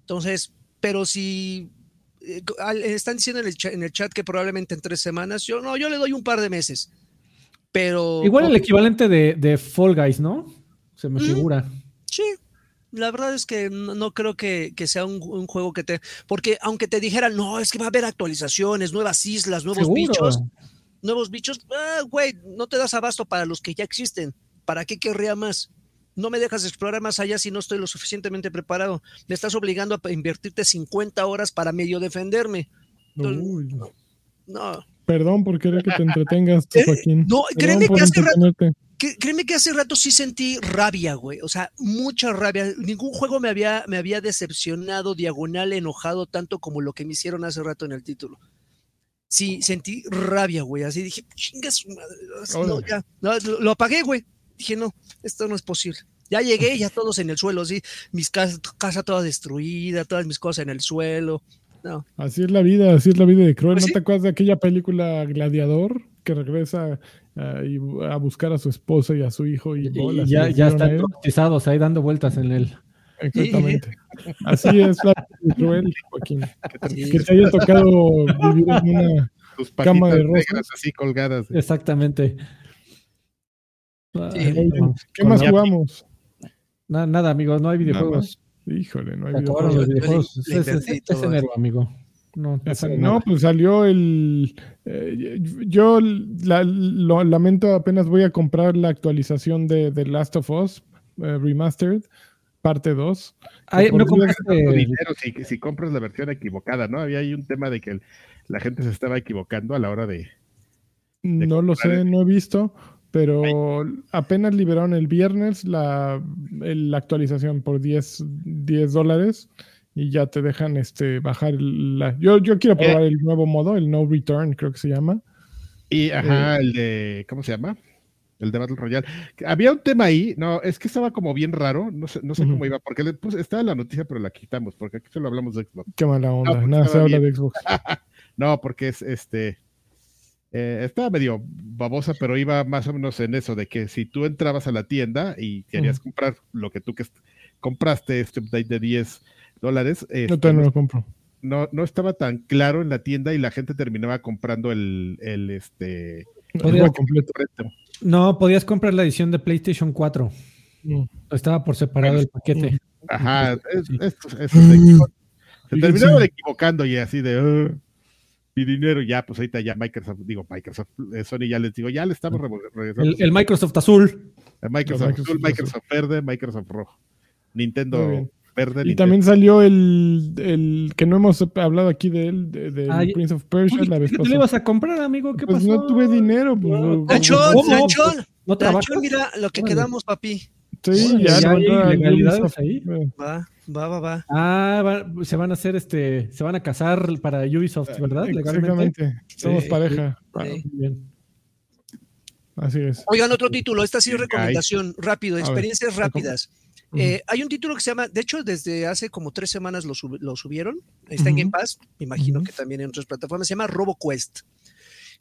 Entonces, pero si eh, están diciendo en el, en el chat que probablemente en tres semanas, yo no, yo le doy un par de meses. Pero. Igual el equivalente de, de Fall Guys, ¿no? Se me Mm. figura. La verdad es que no, no creo que, que sea un, un juego que te. Porque aunque te dijeran, no, es que va a haber actualizaciones, nuevas islas, nuevos Seguro. bichos, nuevos bichos, ah, güey, no te das abasto para los que ya existen. ¿Para qué querría más? No me dejas explorar más allá si no estoy lo suficientemente preparado. Me estás obligando a invertirte 50 horas para medio defenderme. Uy, No, perdón por querer que te entretengas, Joaquín. no, créeme que hace rato-. Que- créeme que hace rato sí sentí rabia, güey. O sea, mucha rabia. Ningún juego me había, me había decepcionado, diagonal, enojado tanto como lo que me hicieron hace rato en el título. Sí, sentí rabia, güey. Así dije, chinga su madre. No, Órale. ya. No, lo, lo apagué, güey. Dije, no, esto no es posible. Ya llegué, ya todos en el suelo, así. Mis casa, casa toda destruida, todas mis cosas en el suelo. No. Así es la vida, así es la vida de Cruel. Pues ¿No sí. te acuerdas de aquella película Gladiador que regresa ah, y a buscar a su esposa y a su hijo y, Y, bolas, y ya, ya están él? bautizados ahí dando vueltas en el. Exactamente. Así es la Cruel, Joaquín. Sí. Que te haya tocado vivir en una Tus Cama de rosas. así colgadas. Exactamente. Ay, Oye, no. ¿Qué más jugamos? Na- nada, amigos, no hay videojuegos. Híjole, no hay videojuegos. Es, enero, amigo. No, no pues salió el. eh, yo la- lo lamento, apenas voy a comprar la actualización de The Last of Us eh, Remastered, parte 2. Ay, por no compraste dinero si, si compras la versión equivocada, ¿no? Había ahí un tema de que el- la gente se estaba equivocando a la hora de. No lo sé, el- no he visto, pero apenas liberaron el viernes la, la actualización por 10, 10 dólares y ya te dejan este, bajar la... Yo, yo quiero probar el nuevo modo, el No Return, creo que se llama. Y, ajá, el de, ¿cómo se llama? El de Battle Royale. Había un tema ahí, no, es que estaba como bien raro, no sé, no sé cómo iba, porque le puse, estaba en la noticia, pero la quitamos, porque aquí solo hablamos de Xbox. Qué mala onda, pues nada se habla bien. de Xbox. No, porque es este. eh, estaba medio babosa, pero iba más o menos en eso, de que si tú entrabas a la tienda y querías comprar lo que tú que compraste, este update de 10 dólares, este, Yo no lo compro. no, no estaba tan claro en la tienda y la gente terminaba comprando el, el este El completo. No, podías comprar la edición de PlayStation 4. Mm. Estaba por separado el paquete. Ajá, es- es- es- se equivo- se terminaron equivocando y así de "Ah, mi dinero, ya, pues ahorita ya Microsoft, digo Microsoft, eh, Sony ya les digo, ya le estamos re- regresando El, el Microsoft azul. Microsoft, Microsoft azul, Microsoft verde, Microsoft rojo, Nintendo. Verde, Y Nintendo- también salió el, el que no hemos hablado aquí de él, de, de Ay, Prince of Persia Uy, la vez ¿qué te lo pasada. ibas a comprar, amigo? ¿Qué Pues pasó? no tuve dinero. Pues, No, Lanchón. Lanchón. Lanchón, mira lo que quedamos, papi. Sí, ya, ya no, hay ilegalidades ahí. Va, va, va, va. Ah, va- se van a hacer este, se van a casar para Ubisoft, ¿verdad? Legalmente. Exactamente. Somos Sí, pareja. sí. Bien. Así es. Oigan, otro título, esta sí es Venga, recomendación, rápido, ver, experiencias Eh, hay un título que se llama, de hecho, desde hace como tres semanas lo, sub- lo subieron, está en. Game Pass, me imagino que también en otras plataformas, se llama RoboQuest.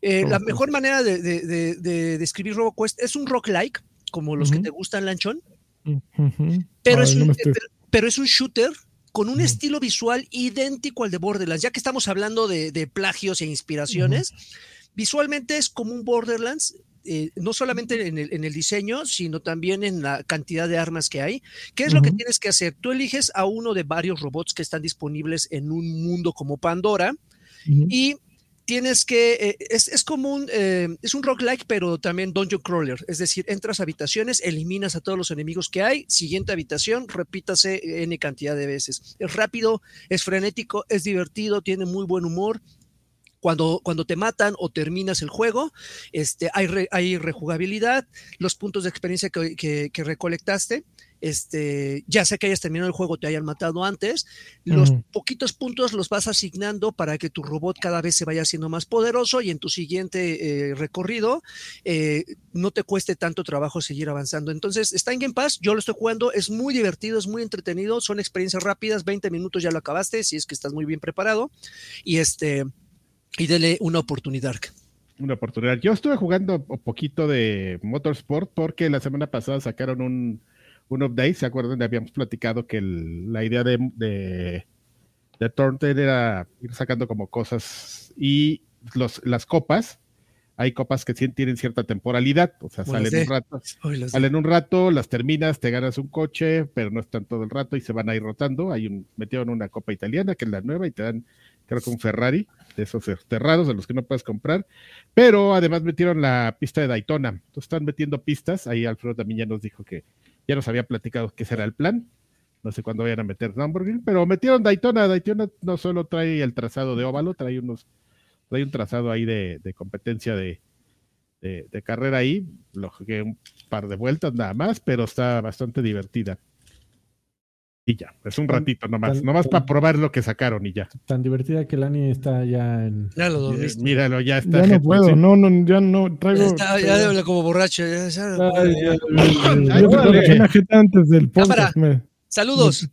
Eh, la mejor manera de, de, de- de describir RoboQuest es un roguelike, como los que te gustan, Lanchón, Ujú. pero, Ay, es un, me estés- pero, pero es un shooter con un estilo visual idéntico al de Borderlands. Ya que estamos hablando de, de plagios e inspiraciones, visualmente es como un Borderlands. Eh, no solamente en el, en el diseño, sino también en la cantidad de armas que hay. ¿Qué es lo que tienes que hacer? Tú eliges a uno de varios robots que están disponibles en un mundo como Pandora y tienes que, eh, es, es como un, eh, es un roguelike, pero también dungeon crawler, es decir, entras a habitaciones, eliminas a todos los enemigos que hay, siguiente habitación, repítase n cantidad de veces. Es rápido, es frenético, es divertido, tiene muy buen humor. Cuando, cuando te matan o terminas el juego, este, hay, re- hay rejugabilidad, los puntos de experiencia que, que- que recolectaste, este, ya sea que hayas terminado el juego, te hayan matado antes, los poquitos puntos los vas asignando para que tu robot cada vez se vaya haciendo más poderoso y en tu siguiente eh, recorrido eh, no te cueste tanto trabajo seguir avanzando. Entonces, está en Game Pass, yo lo estoy jugando, es muy divertido, es muy entretenido, son experiencias rápidas, 20 minutos ya lo acabaste, si es que estás muy bien preparado y este y dele una oportunidad. una oportunidad. Yo estuve jugando un poquito de Motorsport porque la semana pasada sacaron un, un update. ¿Se acuerdan? Habíamos platicado que el- la idea de, de, de Thornton era ir sacando como cosas y los, las copas. Hay copas que tienen cierta temporalidad, o sea, salen un rato, salen un rato, las terminas, te ganas un coche, pero no están todo el rato y se van a ir rotando. Hay un, metieron una copa italiana que es la nueva y te dan, creo que un Ferrari de esos cerrados de los que no puedes comprar. Pero además metieron la pista de Daytona. Entonces están metiendo pistas. Ahí Alfredo también ya nos dijo que ya nos había platicado que ese era el plan. No sé cuándo vayan a meter Nürburgring, pero metieron Daytona. Daytona no solo trae el trazado de óvalo, trae unos, trae un trazado ahí de, competencia de, carrera ahí. Lo jugué un par de vueltas nada más, pero está bastante divertida. Y ya, es un Tan- ratito nomás, tan- nomás tan- para probar lo que sacaron y ya. Tan divertida que Lani está ya en. Ya lo dormiste. Míralo, ya está. Ya no puedo, sí. no, no, ya no traigo. Está ya de- como borracho. ya- ya ya. antes del Cámara. podcast. me- Saludos.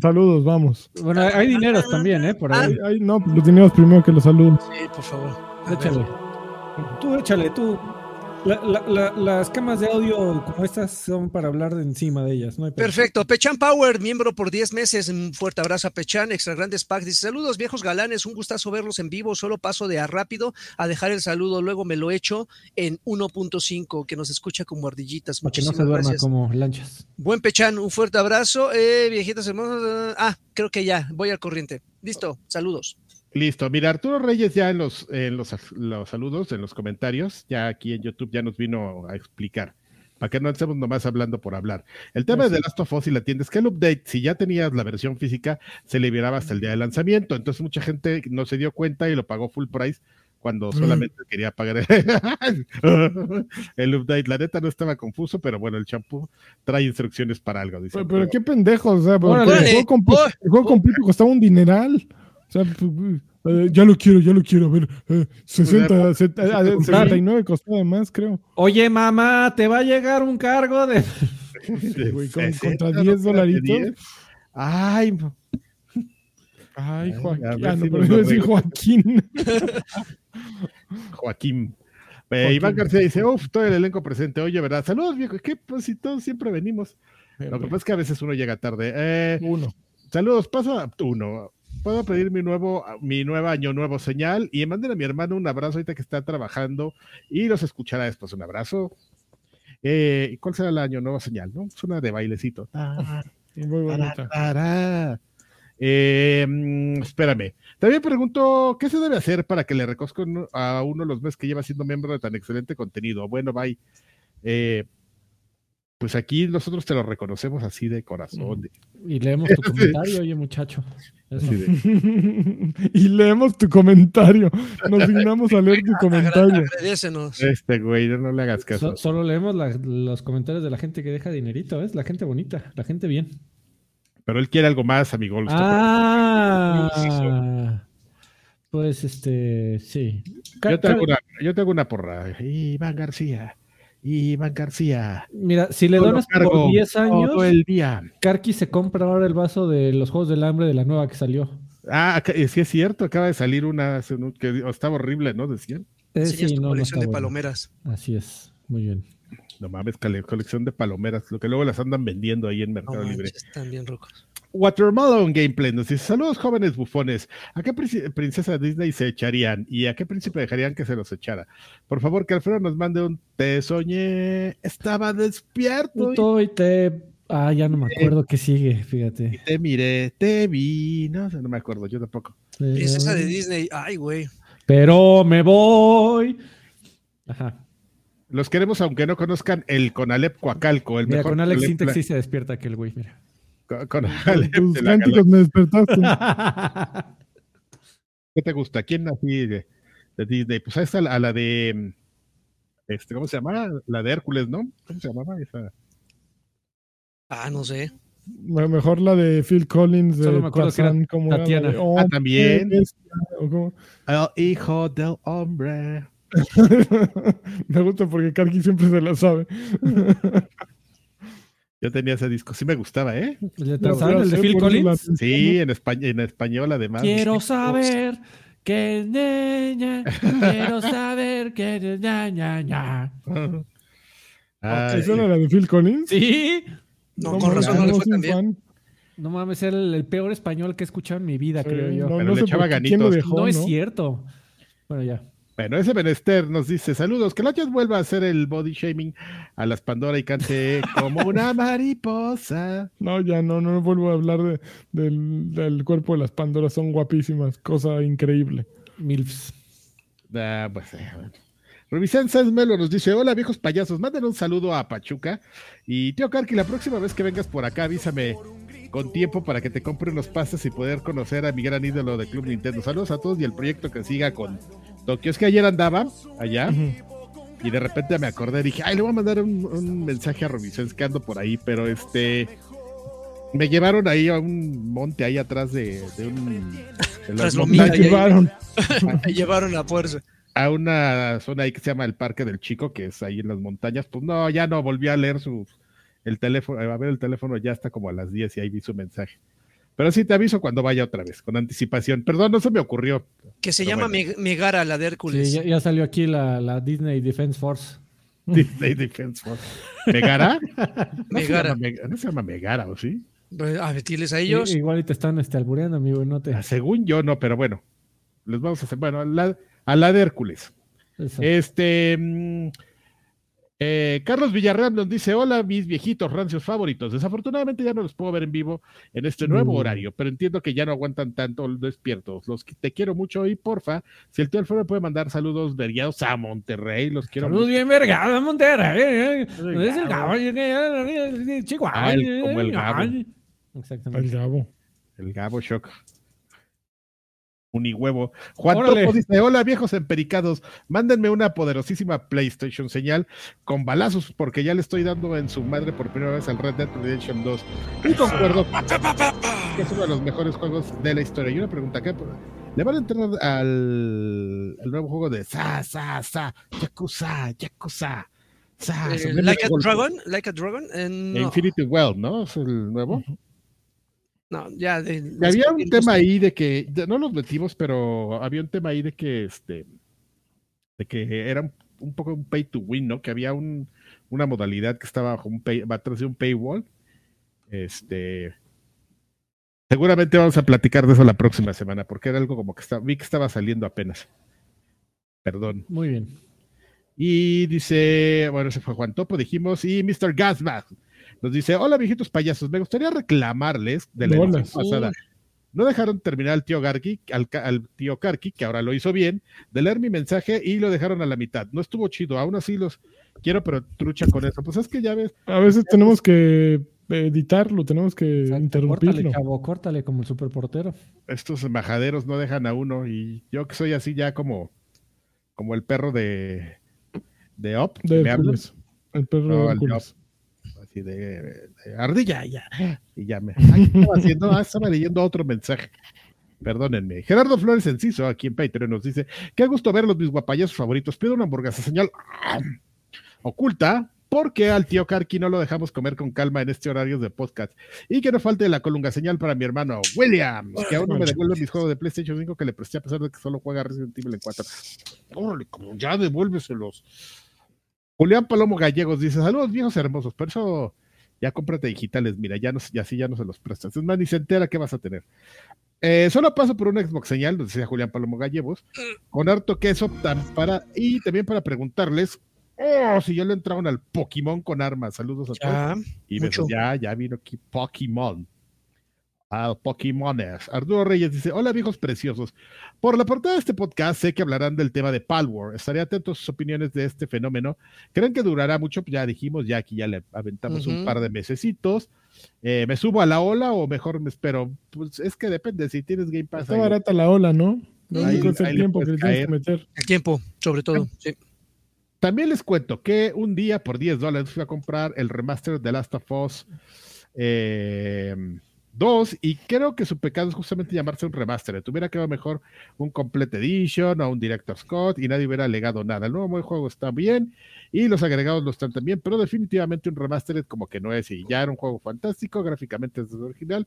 Saludos, vamos. Bueno, hay dineros también, ¿eh? Por ahí. No, los dineros primero que los saludos. Sí, por favor. Échale. Tú échale, tú. La- la- la- las camas de audio como estas son para hablar de encima de ellas, ¿no? hay. Perfecto. Pechan Power, miembro por 10 meses. Un fuerte abrazo a Pechan, extra grandes pack. Dice: Saludos, viejos galanes. Un gustazo verlos en vivo. Solo paso de a rápido a dejar el saludo. Luego me lo echo en 1.5, que nos escucha como ardillitas. Para que no Muchísimas se duerma gracias. como lanchas. Buen Pechan, un fuerte abrazo. Eh, viejitas hermosas. Ah, creo que ya. Voy al corriente. Listo. Saludos. Listo, mira, Arturo Reyes ya en los, en los, los saludos, en los comentarios, ya aquí en YouTube ya nos vino a explicar, para que no estemos nomás hablando por hablar. El tema Así de The Last of Us y la tienda es que el update, si ya tenías la versión física, se liberaba hasta el día de lanzamiento, entonces mucha gente no se dio cuenta y lo pagó full price cuando Mm. solamente quería pagar el update. La neta no estaba confuso, pero bueno, el champú trae instrucciones para algo. Dice. Pero, pero qué pendejo, o sea, porque el juego, Oh. el juego completo costaba un dineral. O sea, eh, ya lo quiero, ya lo quiero. A ver, eh, 60, set- eh, eh, 69 costó además, creo. Oye, mamá, te va a llegar un cargo de. Sí, güey, con- 60, contra no, 10 espérate, dolaritos. 10. Ay, Ay, Joaquín. Ah, no, si pero decir. Joaquín. Joaquín. Eh, Joaquín. Iván García dice, uff, todo el elenco presente. Oye, ¿verdad? Saludos, viejo. ¿Qué? Pues si todos siempre venimos. Lo que pasa es que a veces uno llega tarde. Eh, Uno. saludos, paso a uno. Puedo pedir mi nuevo, mi nueva año nuevo señal y manden a mi hermano un abrazo ahorita que está trabajando y los escuchará después. Un abrazo. Eh, ¿y ¿Cuál será el año nuevo señal? ¿No? Es una de bailecito. Muy bonita. Tará. Eh, mm, espérame. También pregunto, ¿qué se debe hacer para que le reconozcan a uno los meses que lleva siendo miembro de tan excelente contenido? Bueno, bye. Eh, pues aquí nosotros te lo reconocemos así de corazón. Y leemos tu comentario, oye, muchacho. De, y leemos tu comentario. Nos dignamos a leer tu comentario. Agradecenos. este güey, no, le hagas caso. So- solo leemos la- los comentarios de la gente que deja dinerito, ¿ves? La gente bonita, la gente bien. Pero él quiere algo más, amigo. Ah, pues este, sí. Yo te, hago una, yo te hago una porra. Iván García. Iván García. Mira, si le donas por 10 años, Todo el día. Karki se compra ahora el vaso de los Juegos del Hambre de la nueva que salió. Ah, acá- eh, sí es cierto. Acaba de salir una hace un- que estaba horrible, ¿no? Decían. Eh, sí, tu no, colección de bueno. palomeras. Así es, muy bien. No mames, colección de palomeras, lo que luego las andan vendiendo ahí en No Mercado Libre. están bien rocos. Watermelon Gameplay nos dice: Saludos, jóvenes bufones. ¿A qué princesa Disney se echarían y a qué príncipe dejarían que se los echara? Por favor, que Alfredo nos mande un Te soñé, estaba despierto y te. Ah, ya no me acuerdo qué sigue, fíjate. te miré, te vi. No, no me acuerdo, yo tampoco. Princesa de Disney. Ay, güey. Pero me voy. Ajá. Los queremos, aunque no conozcan el Conalep Coacalco, el Mira, mejor con Alex Conalep- Sintex sí se despierta aquel güey, mira. Con- Conalep Tus de cánticos me despertaste. ¿Qué te gusta? ¿Quién así de, de Disney? Pues a esta, a la de. Este, ¿Cómo se llama? La de Hércules, ¿no? ¿Cómo se llamaba esa? Ah, no sé. Me- Mejor la de Phil Collins de Solo me acuerdo que era como era Tatiana. de, Ah, "Oh, también. qué bestia", o como- El hijo del hombre. me gusta porque Karki siempre se la sabe. Yo tenía ese disco, sí me gustaba, ¿eh? ¿El de Tarzán, el de Phil Collins? Sí, en, español, en español además. Quiero saber que niña, quiero saber que ña, ña, ña. ¿Esa era la de Phil Collins? Sí, No, No con razón no le fue soy tan bien. no mames, era el, el peor español que he escuchado en mi vida, Sí, creo yo. No, Pero no le echaba ganitos. dejó, no es cierto. Bueno, ya. Bueno, ese Benester nos dice: Saludos, que Lachas vuelva a hacer el body shaming a las Pandora y cante como una mariposa. No, ya no, no vuelvo a hablar de- del, del cuerpo de las Pandoras, son guapísimas, cosa increíble. Milfs. Ah, pues, eh, bueno. Rubicén Sáenz Melo nos dice: Hola viejos payasos, manden un saludo a Pachuca. Y tío Karki, la próxima vez que vengas por acá, avísame con tiempo para que te compre unos pastas y poder conocer a mi gran ídolo de Club Nintendo. Saludos a todos y el proyecto que siga con Tokio. Es que ayer andaba allá y de repente me acordé, dije, ay, le voy a mandar un, un mensaje a Rubicén que ando por ahí, pero este. Me llevaron ahí a un monte ahí atrás de, de un. de las ya- llevaron. Me llevaron a fuerza. a una zona ahí que se llama el Parque del Chico, que es ahí en las montañas, pues no, ya no volví a leer su el teléfono, a ver el teléfono ya está como a las 10 y ahí vi su mensaje. Pero sí te aviso cuando vaya otra vez, con anticipación. Perdón, no se me ocurrió. Que se llama bueno. Megara, la de Hércules. Sí, ya, ya salió aquí la, la Disney Defense Force. Disney Defense Force. ¿Megara? No se Megara. llama no se llama Megara, ¿o sí? Pues, A vestirles a ellos. I- Igual y te están este, albureando, amigo, no te. Ah, Según yo, no, pero bueno. Les vamos a hacer, bueno, a la, a la de Hércules. Eso. Este. mm, eh, Carlos Villarreal nos dice: Hola, mis viejitos rancios favoritos. Desafortunadamente ya no los puedo ver en vivo en este nuevo Mm. horario, pero entiendo que ya no aguantan tanto despiertos. Los que te quiero mucho y porfa, si el tío Alfredo me puede mandar saludos veriados a Monterrey, los quiero Saludos mucho. bien vergado, Monterrey. eh, eh. Es el Gabo. Eh, Chihuahua. Ah, el- como el Gabo. ay. El Exactamente. Gabo. El Gabo Shock. Unihuevo. Juan Órale. Topo dice: Hola viejos empericados, mándenme una poderosísima PlayStation señal con balazos, porque ya le estoy dando en su madre por primera vez al Red Dead Redemption 2. Y concuerdo que es uno de los mejores juegos de la historia. Y una pregunta: ¿qué? ¿Le van a entrar al, al nuevo juego de Sa, Sa, Sa, Yakuza, Yakuza? Sa, Eh, like a golpe? Dragon, Like a Dragon. eh, no, Infinity Well, ¿no? Es el nuevo. No, ya. de- Y había un los- tema ahí de que, de- no los metimos, pero había un tema ahí de que este, de que era un, un poco un pay to win, ¿no? Que había un, una modalidad que estaba bajo un pay, va atrás de un paywall. Este, seguramente vamos a platicar de eso la próxima semana, porque era algo como que estaba, vi que estaba saliendo apenas. Perdón. Muy bien. Y dice, bueno, ese fue Juan Topo, dijimos, y Mr. Gasbach nos dice, hola viejitos payasos, me gustaría reclamarles de la Hola. edición pasada. No dejaron terminar al tío Garki, al, tío Karki, que ahora lo hizo bien, de leer mi mensaje y lo dejaron a la mitad. No estuvo chido, aún así los quiero, pero trucha con eso. Pues es que ya ves, A veces tenemos que editarlo, tenemos que Exacto, interrumpirlo. Córtale, chavo, córtale como el superportero. estos embajaderos no dejan a uno y yo que soy así ya como, como el perro de, de De me. Hércules. El perro No, de. Así de, de ardilla, ya, y ya me ay, ¿qué estaba haciendo, ah, estaba leyendo otro mensaje. Perdónenme. Gerardo Flores Enciso, aquí en Patreon, nos dice: Qué gusto verlos, mis guapayos favoritos. Pido una hamburguesa señal oculta, porque al tío Karki no lo dejamos comer con calma en este horario de podcast. Y que no falte la colunga señal para mi hermano William, que aún no me devuelve mis juegos de PlayStation 5 que le presté a pesar de que solo juega Resident Evil en 4. Órale, como ya devuélveselos. Julián Palomo Gallegos dice: Saludos, viejos hermosos, pero eso ya cómprate digitales, mira, ya, no, ya así ya no se los prestas. Es más, ni se entera qué vas a tener. Eh, solo paso por un Xbox señal, nos decía Julián Palomo Gallegos, con harto queso para, y también para preguntarles oh, si ya le entraron al Pokémon con armas. Saludos a todos. Y mucho. besos, ya, ya vino aquí Pokémon. Al Pokémoners. Arturo Reyes dice: Hola, viejos preciosos. Por la portada de este podcast, sé que hablarán del tema de Palworld. Estaré atento a sus opiniones de este fenómeno. ¿Creen que durará mucho? Pues ya dijimos, ya aquí ya le aventamos un par de mesecitos. Eh, ¿Me subo a la ola o mejor me espero? Pues es que depende. Si tienes Game Pass, Está ahí- barata la ola, ¿no? Ahí- es el tiempo que le puedes tienes que meter. el tiempo, sobre todo. Sí. También les cuento que un día por 10 dólares fui a comprar el remaster de Last of Us eh, 2 y creo que su pecado es justamente llamarse un remaster. Tuviera quedado mejor un Complete Edition o un Director's Scott y nadie hubiera alegado nada. El nuevo juego está bien y los agregados lo están también, pero definitivamente un remaster es como que no es y ya era un juego fantástico, gráficamente es original,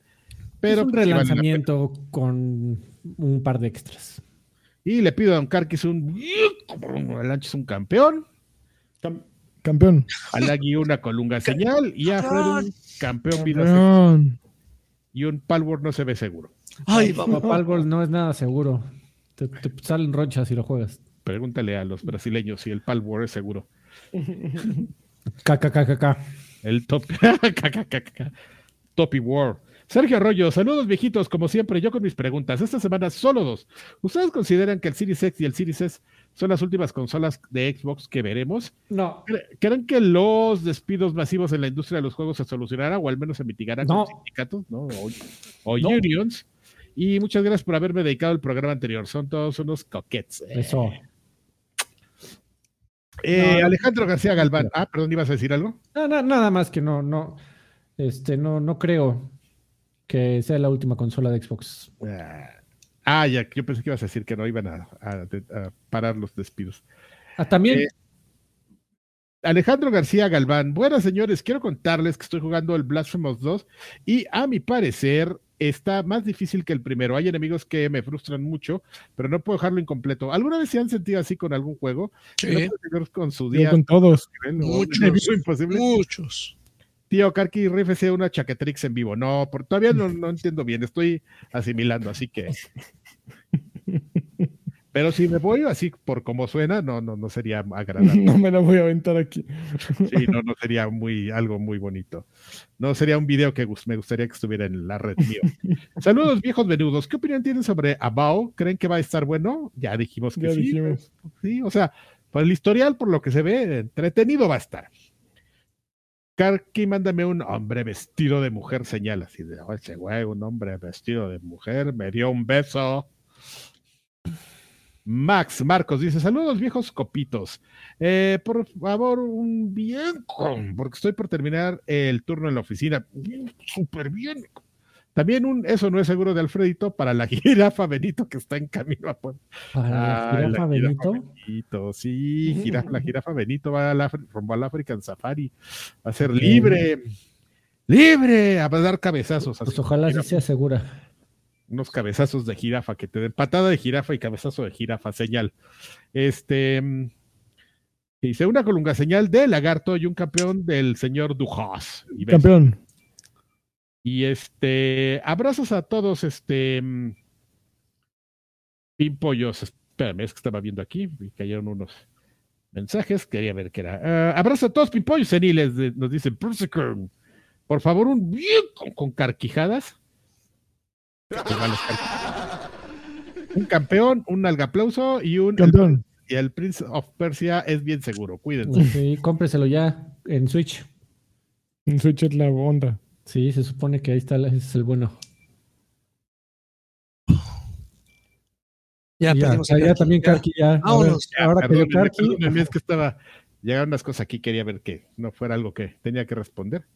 pero es un pues, vale relanzamiento con un par de extras. Y le pido a Don Carquis un el Ancho es un campeón. Cam- campeón. a Lagui una colunga señal y a Fred un campeón vida Campeón. Y un Palworld no se ve seguro. Ay, vamos. Palworld no es nada seguro. Te, te salen ronchas si lo juegas. Pregúntale a los brasileños si el Palworld es seguro. KKKKK. El top Topi War. Sergio Arroyo, saludos viejitos, como siempre, yo con mis preguntas. Esta semana solo dos. ¿Ustedes consideran que el Series X y el Series S son las últimas consolas de Xbox que veremos? No. ¿Cre- ¿Creen que los despidos masivos en la industria de los juegos se solucionarán o al menos se mitigarán No. con sindicatos ¿no? o, o No. unions? Y muchas gracias por haberme dedicado al programa anterior. Son todos unos coquets. Eso. Eh, No, no. Alejandro García Galván. Ah, perdón, ¿ibas a decir algo? No, no, nada más que no, no. Este, no, no creo que sea la última consola de Xbox. Ah, ya, yo pensé que ibas a decir que no iban a, a- a parar los despidos. Ah, también. Eh, Alejandro García Galván. Buenas, señores. Quiero contarles que estoy jugando el Blasphemous 2 y a mi parecer está más difícil que el primero. Hay enemigos que me frustran mucho, pero no puedo dejarlo incompleto. ¿Alguna vez se han sentido así con algún juego? Sí, ¿No pueden llegar con su Yo día con todos. nivel Muchos. imposible? muchos. Tío, Karki Riff una chaquetrix en vivo. No, por, todavía no, no entiendo bien. Estoy asimilando, así que. Pero si me voy así por como suena, no, no, no sería agradable. No me la voy a aventar aquí. Sí, no, no sería muy, algo muy bonito. No sería un video que me gustaría que estuviera en la red mío. Saludos, viejos menudos. ¿Qué opinión tienen sobre Abao? ¿Creen que va a estar bueno? Ya dijimos que Ya sí. dijimos. Sí, o sea, por el historial, por lo que se ve, entretenido va a estar. Karki, mándame un hombre vestido de mujer, señala así de, "Oh, ese güey, un hombre vestido de mujer, me dio un beso. Max Marcos dice: Saludos, viejos copitos. Eh, por favor, un bien, porque estoy por terminar el turno en la oficina. Bien, súper bien. También un eso no es seguro de Alfredito para la jirafa Benito que está en camino a Puebla. ¿Para la jirafa Benito? Benito, sí, jirafa- la jirafa Benito va al rumbo al African Safari. Va a ser libre, libre, a dar cabezazos. Pues así, ojalá sí sea segura. Unos cabezazos de jirafa, que te den patada de jirafa y cabezazo de jirafa, señal. Este. mm, Dice una colunga señal de lagarto y un campeón del señor Dujas. Campeón. Y este, abrazos a todos, este, mm, pimpollos. Espérame, es que estaba viendo aquí y cayeron unos mensajes. Quería ver qué era. Ah, abrazos a todos, pimpollos seniles, de- nos dicen, por favor, un bien con, con carquijadas. Igual es carquijadas. Un campeón, un algaplauso y un. Campeón. y el Prince of Persia es bien seguro, cuídense. Sí, cómpreselo ya en Switch. En Switch es la onda. Sí, se supone que ahí está, la- ese es el bueno. Ya, ya, perdimos ya, a ya Karki. también Ya. Karki ya. Ver, Vámonos. Ya, ahora que yo perdónenme, Karki. es que estaba. Llegaron unas cosas aquí, quería ver que no fuera algo que tenía que responder.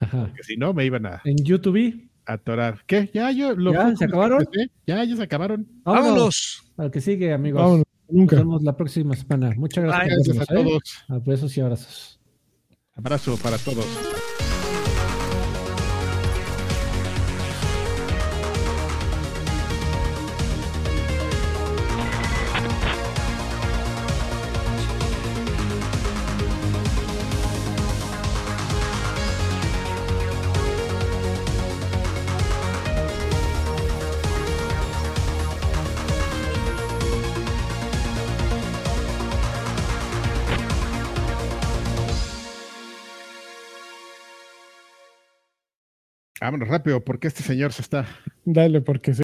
Ajá. Que si no, me iban a En YouTube. atorar. ¿Qué? Ya, yo. Lo ¿Ya? ¿Se acabaron? empecé. Ya, ya se acabaron. Vámonos. Al que sigue, amigos. Vámonos. Nos Nunca. vemos la próxima semana. Muchas gracias Gracias a ¿eh? todos. A besos y abrazos. Abrazo para todos. Vámonos rápido, porque este señor se está Dale, porque se